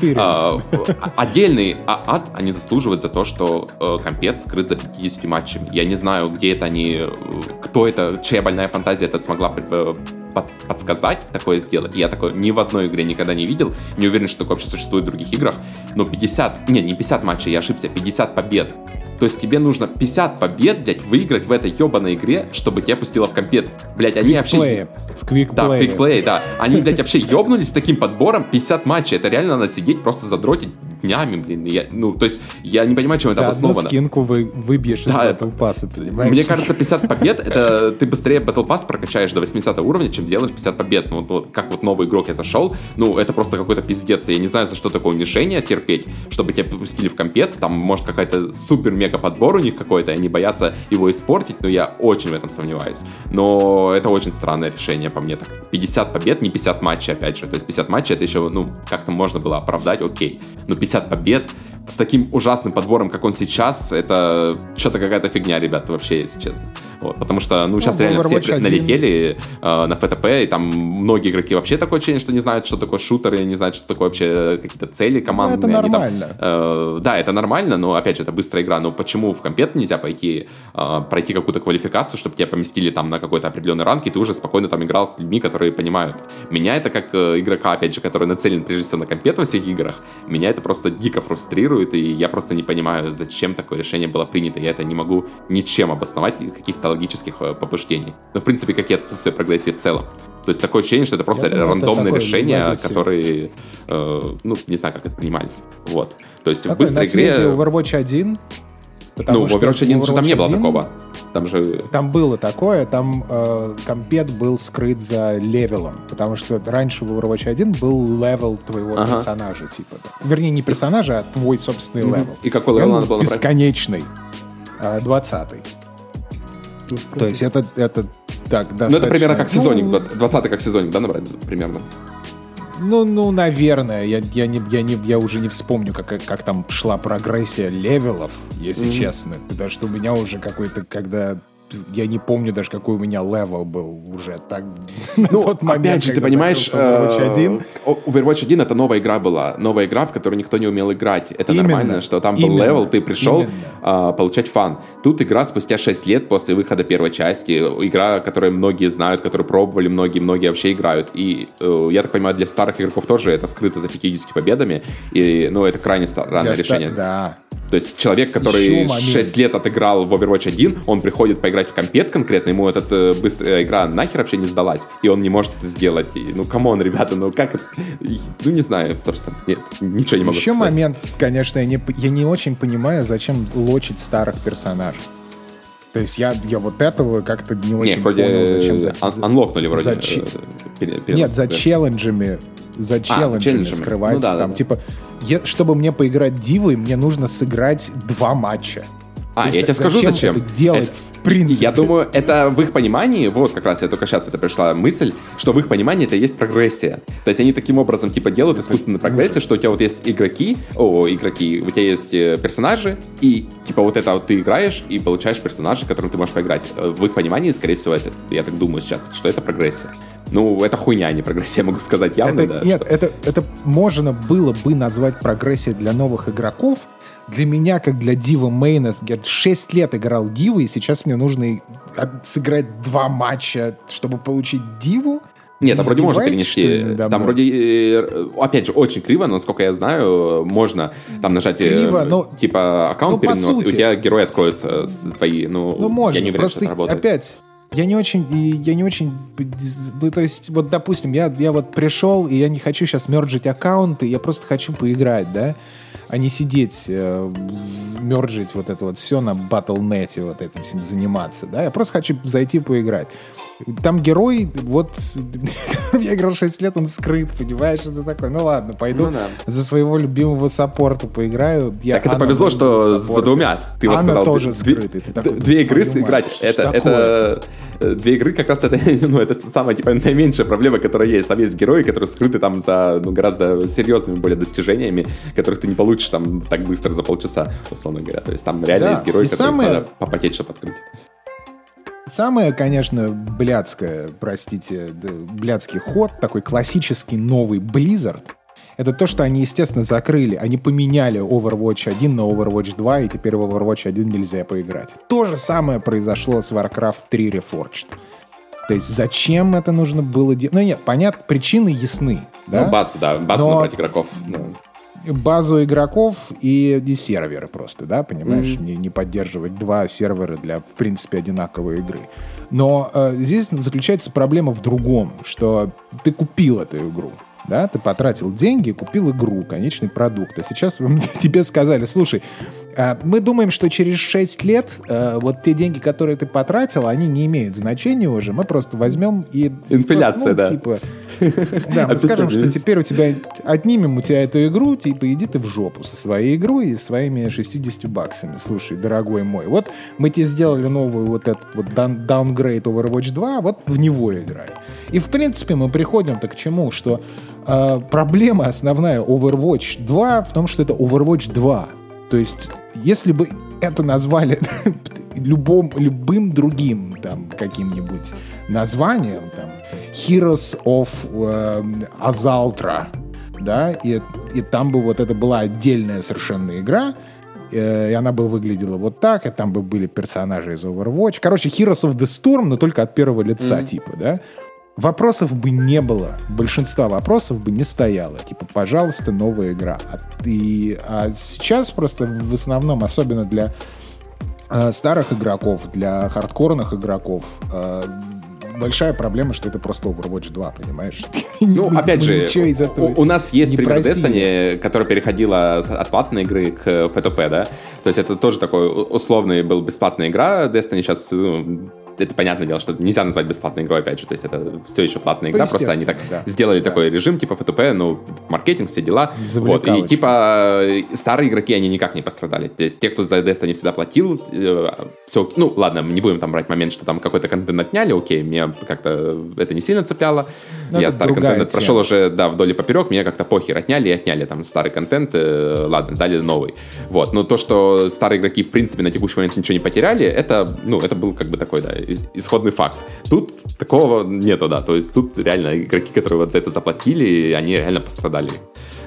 да. Э, отдельный а, ад они заслуживают за то, что э, компет скрыт за 50 матчами. Я не знаю, где это они, э, кто это, чья больная фантазия это смогла э, под, подсказать такое сделать. Я такое ни в одной игре никогда не видел. Не уверен, что такое вообще существует в других играх. Но 50, не, не 50 матчей, я ошибся, 50 побед то есть тебе нужно 50 побед, блядь, выиграть в этой ебаной игре, чтобы тебя пустило в компет. Блядь, в они вообще... В квикплее. Да, в квикплее, да. Они, блядь, вообще ебнулись с таким подбором 50 матчей. Это реально надо сидеть, просто задротить днями, блин. Я, ну, то есть, я не понимаю, чем За это обосновано. одну скинку вы, выбьешь да, из Battle Pass, понимаешь? Мне кажется, 50 побед, это ты быстрее Battle Pass прокачаешь до 80 уровня, чем делаешь 50 побед. Ну, вот, как вот новый игрок я зашел, ну, это просто какой-то пиздец. Я не знаю, за что такое унижение терпеть, чтобы тебя пустили в компет. Там, может, какая-то супер-мега подбор у них какой-то, они боятся его испортить, но я очень в этом сомневаюсь. Но это очень странное решение по мне. Так, 50 побед, не 50 матчей, опять же. То есть 50 матчей это еще, ну, как-то можно было оправдать, окей. Но 50 побед с таким ужасным подбором, как он сейчас, это что-то какая-то фигня, ребята, вообще, если честно. Вот, потому что, ну, сейчас ну, реально все 1. налетели э, на ФТП, и там многие игроки вообще такое ощущение, что не знают, что такое шутеры, не знают, что такое вообще какие-то цели командные. Ну, это нормально. Там, э, да, это нормально, но, опять же, это быстрая игра. Но почему в компет нельзя пойти, э, пройти какую-то квалификацию, чтобы тебя поместили там на какой-то определенный ранг, и ты уже спокойно там играл с людьми, которые понимают. Меня это как э, игрока, опять же, который нацелен прежде всего на компет во всех играх, меня это просто дико фрустрирует, игнорируют, и я просто не понимаю, зачем такое решение было принято. Я это не могу ничем обосновать каких-то логических э, побуждений. Ну, в принципе, как и отсутствие прогрессии в целом. То есть такое ощущение, что это просто думаю, рандомные это решения, legacy. которые, э, ну, не знаю, как это принимались. Вот. То есть такое в быстрой игре... Overwatch 1 ну, в Overwatch 1 же там не было такого. Там же... Там было такое, там э, компет был скрыт за level ом, потому что раньше в Overwatch 1 был level твоего ага. персонажа, типа. Вернее, не персонажа, а твой собственный mm-hmm. level. И какой level надо было? Бесконечный. Э, 20 То есть это, это так, достаточно... Ну, это примерно как сезонник, 20, 20 как сезонник, да, набрать примерно? Ну, ну, наверное. Я, я, не, я, не, я уже не вспомню, как, как там шла прогрессия level ов, если mm-hmm. честно. Потому что у меня уже какой-то, когда я не помню даже, какой у меня level был уже так ну, тот момент, опять же, ты понимаешь, Overwatch 1. Э, Overwatch 1 это новая игра была, новая игра, в которую никто не умел играть. Это Именно. нормально, что там был level, ты пришел а, получать fun. Тут игра спустя 6 лет после выхода первой части, игра, которую многие знают, которую пробовали многие, многие вообще играют. И э, я так понимаю, для старых игроков тоже это скрыто за 50 победами. И, ну, это крайне странное решение. Да. То есть человек, который 6 лет отыграл в Overwatch 1, он приходит поиграть в компет конкретно, ему эта э, быстрая игра нахер вообще не сдалась, и он не может это сделать. И, ну, come on, ребята, ну как это? Ну, не знаю, просто нет, ничего не могу Еще сказать. момент, конечно, я не, я не очень понимаю, зачем лочить старых персонажей. То есть я, я вот этого как-то не очень Нет, вроде понял, зачем... За, анлокнули вроде. За, э, пере, Нет, за челленджами за а, челленджами а, скрывать. Ну, да, там, да, типа, я, чтобы мне поиграть дивой, мне нужно сыграть два матча. А, я тебе скажу, зачем. Это делать, это, в принципе. Я думаю, это в их понимании, вот как раз я только сейчас это пришла мысль, что в их понимании это есть прогрессия. То есть они таким образом типа делают искусственную прогрессию, что у тебя вот есть игроки, о, игроки, у тебя есть э, персонажи, и типа вот это вот ты играешь и получаешь персонажа, которым ты можешь поиграть. Э, в их понимании, скорее всего, это, я так думаю сейчас, что это прогрессия. Ну, это хуйня, а не прогрессия, могу сказать явно, это, да. Нет, это, это можно было бы назвать прогрессией для новых игроков. Для меня, как для Дива Мейна, я 6 лет играл Диву, и сейчас мне нужно сыграть два матча, чтобы получить Диву. Нет, там вроде можно перенести. Там вроде, э, опять же, очень криво, но насколько я знаю, можно там нажать э, криво, но, типа аккаунт ну, перенос, сути, и у тебя герои откроются твои. Ну, ну можно, я не уверен, просто что это работает. опять я не очень, я не очень, ну, то есть, вот, допустим, я, я вот пришел, и я не хочу сейчас мерджить аккаунты, я просто хочу поиграть, да, а не сидеть, э, мерджить вот это вот все на Battle.net, вот этим всем заниматься, да, я просто хочу зайти поиграть. Там герой, вот, я играл 6 лет, он скрыт, понимаешь, это такое. Ну ладно, пойду ну, да. за своего любимого саппорта поиграю. Я так Анна это повезло, что за двумя. Ты вот сказал, тоже скрытый. Ты такой, две игры сыграть, это, это, э, две игры как раз это, ну, это самая, типа, наименьшая проблема, которая есть. Там есть герои, которые скрыты там за, ну, гораздо серьезными более достижениями, которых ты не получишь там так быстро за полчаса, условно говоря. То есть там реально да. есть герои, которые самое... надо попотеть, чтобы открыть. Самое, конечно, блядское, простите, блядский ход, такой классический новый Blizzard, это то, что они, естественно, закрыли. Они поменяли Overwatch 1 на Overwatch 2, и теперь в Overwatch 1 нельзя поиграть. То же самое произошло с Warcraft 3 Reforged. То есть зачем это нужно было делать? Ну нет, понятно, причины ясны. Да? Ну, базу, да, базу Но... набрать игроков. Да базу игроков и, и серверы просто, да, понимаешь, mm-hmm. не, не поддерживать два сервера для, в принципе, одинаковой игры. Но э, здесь заключается проблема в другом, что ты купил эту игру, да, ты потратил деньги, купил игру, конечный продукт, а сейчас тебе сказали, слушай, а, мы думаем, что через 6 лет э, вот те деньги, которые ты потратил, они не имеют значения уже, мы просто возьмем и... Инфляция, просто, ну, да. Типа, да, мы скажем, что теперь у тебя, отнимем у тебя эту игру, типа, иди ты в жопу со своей игрой и своими 60 баксами. Слушай, дорогой мой, вот мы тебе сделали новую вот этот вот downgrade Overwatch 2, вот в него играй. И, в принципе, мы приходим-то к чему, что э, проблема основная Overwatch 2 в том, что это Overwatch 2. То есть, если бы это назвали любом, любым другим там каким-нибудь названием, там, Heroes of э, Azaltra, да, и, и там бы вот это была отдельная совершенно игра, э, и она бы выглядела вот так, и там бы были персонажи из Overwatch. Короче, Heroes of the Storm, но только от первого лица, mm-hmm. типа, да. Вопросов бы не было, большинства вопросов бы не стояло. Типа, пожалуйста, новая игра. А, и, а сейчас просто в основном, особенно для э, старых игроков, для хардкорных игроков, э, большая проблема, что это просто Overwatch 2, понимаешь? Ну, опять же, у, у нас есть пример Destiny, которая переходила от платной игры к FTP, да? То есть это тоже такой условный был бесплатная игра. Destiny сейчас ну, это понятное дело, что нельзя назвать бесплатной игрой, опять же, то есть это все еще платная игра, просто они так да. сделали да. такой режим, типа FTP, ну, маркетинг, все дела. Вот, и типа старые игроки, они никак не пострадали. То есть те, кто за Destiny всегда платил, э, все, ну, ладно, не будем там брать момент, что там какой-то контент отняли, окей, меня как-то это не сильно цепляло. Но ну, Я старый контент тема. прошел уже, да, вдоль и поперек, меня как-то похер отняли и отняли там старый контент, э, ладно, дали новый. Вот, но то, что старые игроки, в принципе, на текущий момент ничего не потеряли, это, ну, это был как бы такой, да, исходный факт. Тут такого нету, да. То есть тут реально игроки, которые вот за это заплатили, они реально пострадали.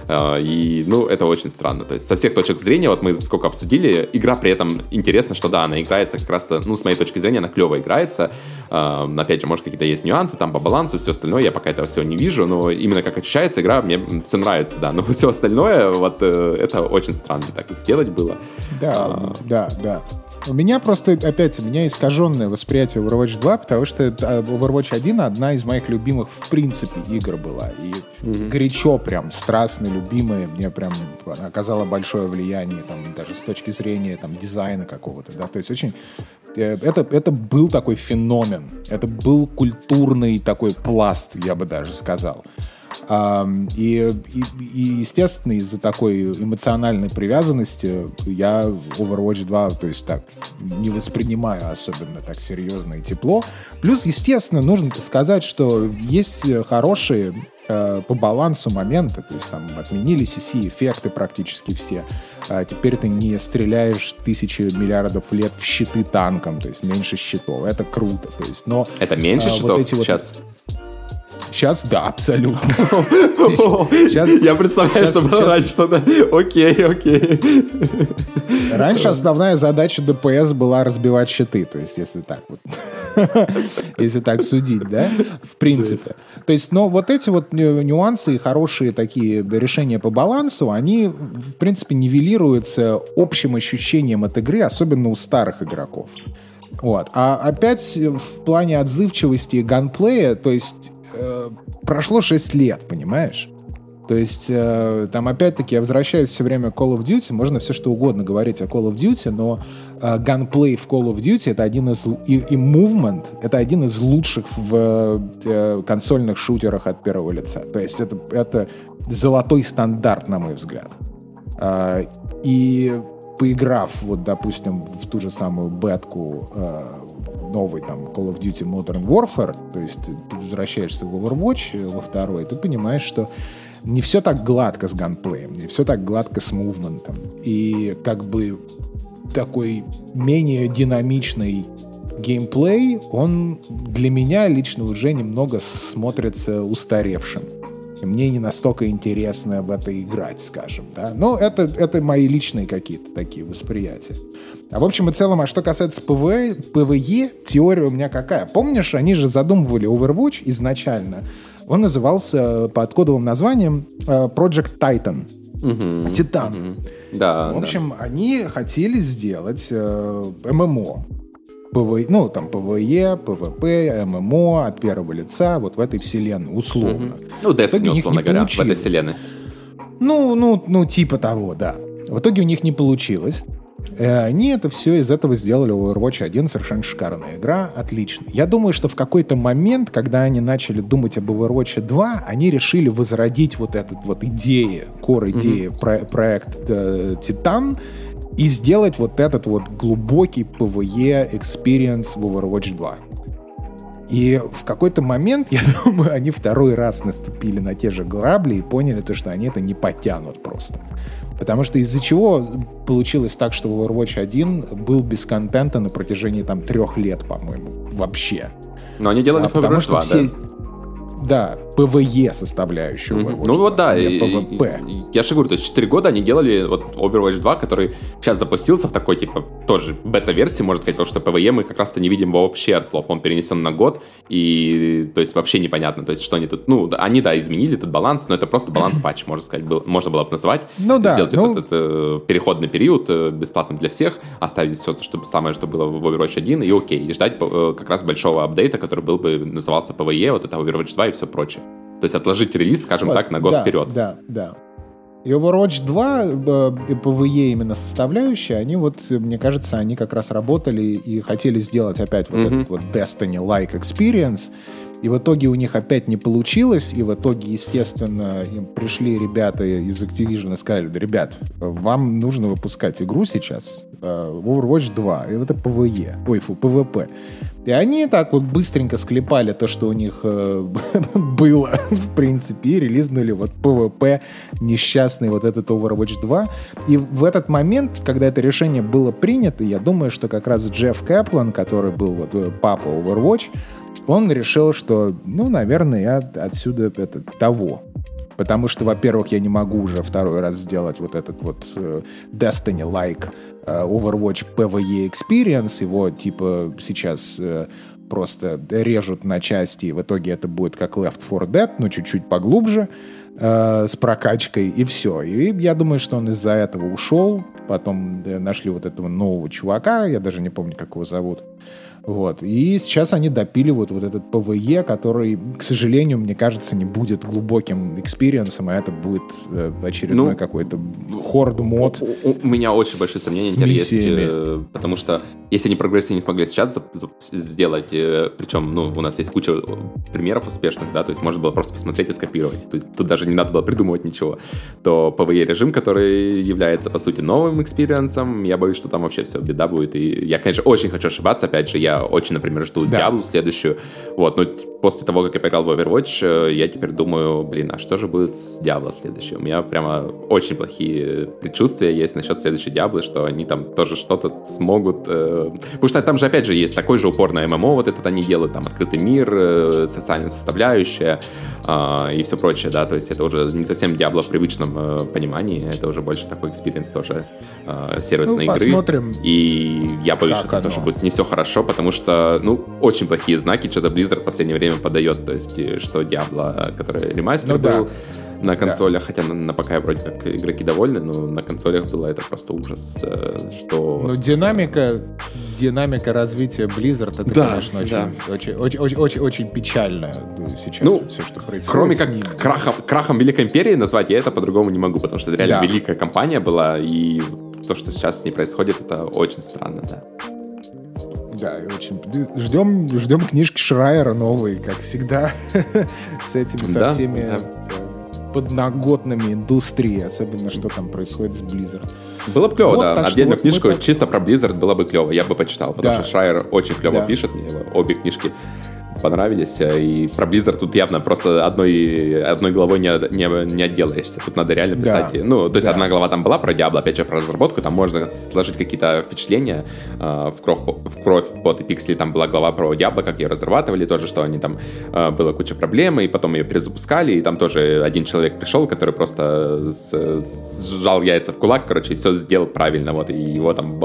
А, и, ну, это очень странно. То есть со всех точек зрения, вот мы сколько обсудили, игра при этом интересна, что да, она играется как раз-то, ну, с моей точки зрения, она клево играется. А, опять же, может, какие-то есть нюансы там по балансу, все остальное, я пока этого всего не вижу, но именно как ощущается игра, мне все нравится, да. Но все остальное, вот, э, это очень странно так сделать было. Да, а, да, да. У меня просто, опять, у меня искаженное восприятие Overwatch 2, потому что а, Overwatch 1 одна из моих любимых, в принципе, игр была. И mm-hmm. горячо прям, страстно любимая. Мне прям оказала большое влияние, там, даже с точки зрения там, дизайна какого-то, да. То есть очень э, это, это был такой феномен. Это был культурный такой пласт, я бы даже сказал. И, и, и естественно, из-за такой эмоциональной привязанности я Overwatch 2, то есть так, не воспринимаю особенно так серьезно и тепло. Плюс, естественно, нужно сказать, что есть хорошие э, по балансу моменты, то есть там отменили CC-эффекты практически все. А теперь ты не стреляешь тысячи миллиардов лет в щиты танком, то есть меньше щитов. Это круто. То есть, но, это меньше а, щитов вот эти вот, сейчас? Сейчас да, абсолютно. Сейчас, Я представляю, что было раньше тогда. Окей, окей. Раньше основная задача ДПС была разбивать щиты, то есть если так вот, если так судить, да, в принципе. То есть, но вот эти вот нюансы и хорошие такие решения по балансу, они, в принципе, нивелируются общим ощущением от игры, особенно у старых игроков. Вот. А опять в плане отзывчивости и ганплея, то есть э, прошло 6 лет, понимаешь? То есть, э, там, опять-таки, я возвращаюсь все время к Call of Duty, можно все что угодно говорить о Call of Duty, но э, в Call of Duty это один из... И, и movement это один из лучших в э, консольных шутерах от первого лица. То есть, это, это золотой стандарт, на мой взгляд. Э, и поиграв, вот, допустим, в ту же самую бетку э, новый там Call of Duty Modern Warfare, то есть ты возвращаешься в Overwatch э, во второй, ты понимаешь, что не все так гладко с ганплеем, не все так гладко с мувментом. И как бы такой менее динамичный геймплей, он для меня лично уже немного смотрится устаревшим. Мне не настолько интересно в это играть, скажем, да. Но это, это мои личные какие-то такие восприятия. А в общем и целом, а что касается Pv, PvE, теория у меня какая? Помнишь, они же задумывали Overwatch изначально. Он назывался под кодовым названием э, Project Titan. Угу, Титан. Угу. Да, в общем, да. они хотели сделать э, MMO. Pv, ну, там, PvE, PvP, MMO от первого лица, вот в этой вселенной, условно. Угу. Ну, Destiny, условно говоря, получилось. в этой вселенной. Ну, ну, ну, типа того, да. В итоге у них не получилось. Э, они это все из этого сделали Overwatch 1, совершенно шикарная игра, отлично. Я думаю, что в какой-то момент, когда они начали думать об Overwatch 2, они решили возродить вот эту вот идею, core идеи mm-hmm. про- проект э, Титан и сделать вот этот вот глубокий PvE experience в Overwatch 2. И в какой-то момент, я думаю, они второй раз наступили на те же грабли и поняли то, что они это не потянут просто. Потому что из-за чего получилось так, что Overwatch 1 был без контента на протяжении там трех лет, по-моему, вообще. Но они делали а, Overwatch 2, все... да? Да, PvE составляющую. Mm-hmm. Ну вот да, и, PvP. И, и, я же говорю, то есть 4 года они делали вот Overwatch 2, который сейчас запустился в такой, типа, тоже бета-версии, можно сказать, потому что PvE мы как раз-то не видим вообще от слов. Он перенесен на год, и то есть вообще непонятно, то есть что они тут, ну, они, да, изменили этот баланс, но это просто баланс-патч, можно сказать, был, можно было бы назвать. Ну да. Сделать ну... этот, этот переходный период э, бесплатным для всех, оставить все то, что самое, что было в Overwatch 1, и окей, и ждать э, как раз большого апдейта, который был бы, назывался PvE, вот это Overwatch 2 и все прочее. То есть отложить релиз, скажем вот, так, на год да, вперед. Да, да. И Overwatch 2, PvE именно составляющая, они вот, мне кажется, они как раз работали и хотели сделать опять вот mm-hmm. этот вот Destiny-like experience. И в итоге у них опять не получилось, и в итоге, естественно, им пришли ребята из Activision и сказали, да, ребят, вам нужно выпускать игру сейчас, э, Overwatch 2, и это PvE, ой, фу, PvP. И они так вот быстренько склепали то, что у них э, было, в принципе, и релизнули вот PvP несчастный вот этот Overwatch 2. И в этот момент, когда это решение было принято, я думаю, что как раз Джефф Кэплан, который был вот э, папа Overwatch, он решил, что, ну, наверное, я отсюда это того. Потому что, во-первых, я не могу уже второй раз сделать вот этот вот uh, Destiny-like э, Overwatch PvE Experience. Его, типа, сейчас э, просто режут на части, и в итоге это будет как Left 4 Dead, но чуть-чуть поглубже, э, с прокачкой, и все. И я думаю, что он из-за этого ушел. Потом нашли вот этого нового чувака, я даже не помню, как его зовут. Вот. И сейчас они допиливают вот этот PvE, который, к сожалению, мне кажется, не будет глубоким experience ом, а это будет э, очередной ну, какой-то horde mode. У, у, у меня очень большие сомнения есть, э, потому что если они прогрессии не смогли сейчас сделать, э, причем, ну, у нас есть куча примеров успешных, да, то есть можно было просто посмотреть и скопировать, то есть тут даже не надо было придумывать ничего, то PvE режим, который является, по сути, новым experience ом, я боюсь, что там вообще все беда будет, и я, конечно, очень хочу ошибаться, опять же, я очень, например, жду да. Diablo следующую. Вот, но после того, как я поиграл в Overwatch, э, я теперь думаю, блин, а что же будет с Diablo следующим? У меня прямо очень плохие предчувствия есть насчет следующей Diablo, что они там тоже что-то смогут... Э... Потому что там же, опять же, есть такой же упор на MMO, вот этот они делают, там, открытый мир, э, социальная составляющая э, и все прочее, да, то есть это уже не совсем Diablo в привычном э, понимании, это уже больше такой experience тоже э, сервисной ну, игры. посмотрим. И я боюсь, что это тоже будет не все хорошо, потому что, ну, очень плохие знаки что-то Blizzard в последнее время подает, то есть, э, что Diablo, который ремастер ну, был, да. на консолях, да. хотя на, на ПК вроде как игроки довольны, но на консолях было это просто ужас, что... Ну, динамика, динамика развития Blizzard, это, да, конечно, очень, да. очень, очень, очень, очень, очень печально сейчас ну, все, что происходит Кроме как крахом, крахом Великой Империи назвать, я это по-другому не могу, потому что это реально да. великая компания была, и то, что сейчас с ней происходит, это очень странно, да. Да, и очень ждем, ждем книжки Шрайера новые, как всегда, с этими, со да, всеми да. Подноготными индустрии, особенно что там происходит с Blizzard. Было бы клево, вот, да. Отдельную вот книжку мы... чисто про Blizzard было бы клево, я бы почитал, потому да. что Шрайер очень клево да. пишет, мне обе книжки понравились. И про Blizzard тут явно просто одной, одной главой не, не, не отделаешься. Тут надо реально писать. Да. Ну, то есть да. одна глава там была про Diablo, опять же, про разработку. Там можно сложить какие-то впечатления э, в, кровь, в кровь под и пиксели. Там была глава про Diablo, как ее разрабатывали, тоже, что они там э, было куча проблем, и потом ее перезапускали. И там тоже один человек пришел, который просто сжал яйца в кулак, короче, и все сделал правильно, вот, и его там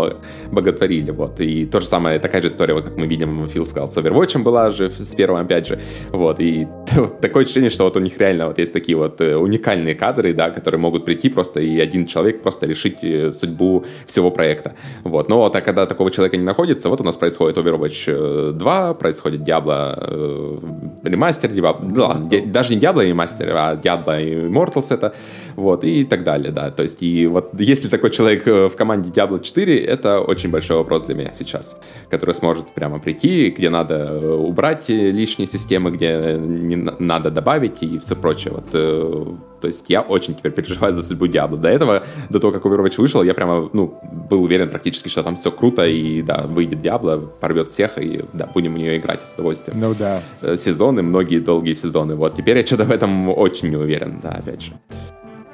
боготворили, вот. И то же самое, такая же история, вот как мы видим, Фил сказал, с Overwatch была же с первым, опять же. Вот, и такое ощущение, что вот у них реально вот есть такие вот э, уникальные кадры, да, которые могут прийти просто и один человек просто решить э, судьбу всего проекта. Вот, но вот, а когда такого человека не находится, вот у нас происходит Overwatch 2, э, происходит Diablo ремастер, Diablo, ну, ладно, даже не Diablo ремастер, а Diablo Immortals это, вот, и так далее, да, то есть, и вот если такой человек в команде Diablo 4, это очень большой вопрос для меня сейчас, который сможет прямо прийти, где надо убрать лишние системы, где не надо добавить и все прочее. Вот, э, то есть я очень теперь переживаю за судьбу Диабло. До этого, до того, как Overwatch вышел, я прямо, ну, был уверен практически, что там все круто, и, да, выйдет Диабло, порвет всех, и, да, будем в нее играть с удовольствием. Ну, да. Э, сезоны, многие долгие сезоны. Вот, теперь я что-то в этом очень не уверен, да, опять же.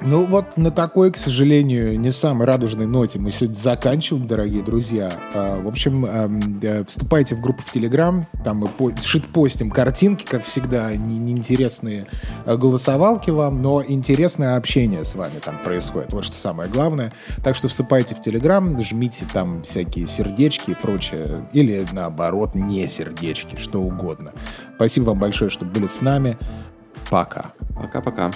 Ну вот на такой, к сожалению, не самой радужной ноте мы сегодня заканчиваем, дорогие друзья. А, в общем, э, вступайте в группу в Телеграм, там мы шит-постим картинки, как всегда, неинтересные э, голосовалки вам, но интересное общение с вами там происходит. Вот что самое главное. Так что вступайте в Телеграм, жмите там всякие сердечки и прочее. Или наоборот, не сердечки, что угодно. Спасибо вам большое, что были с нами. Пока. Пока-пока.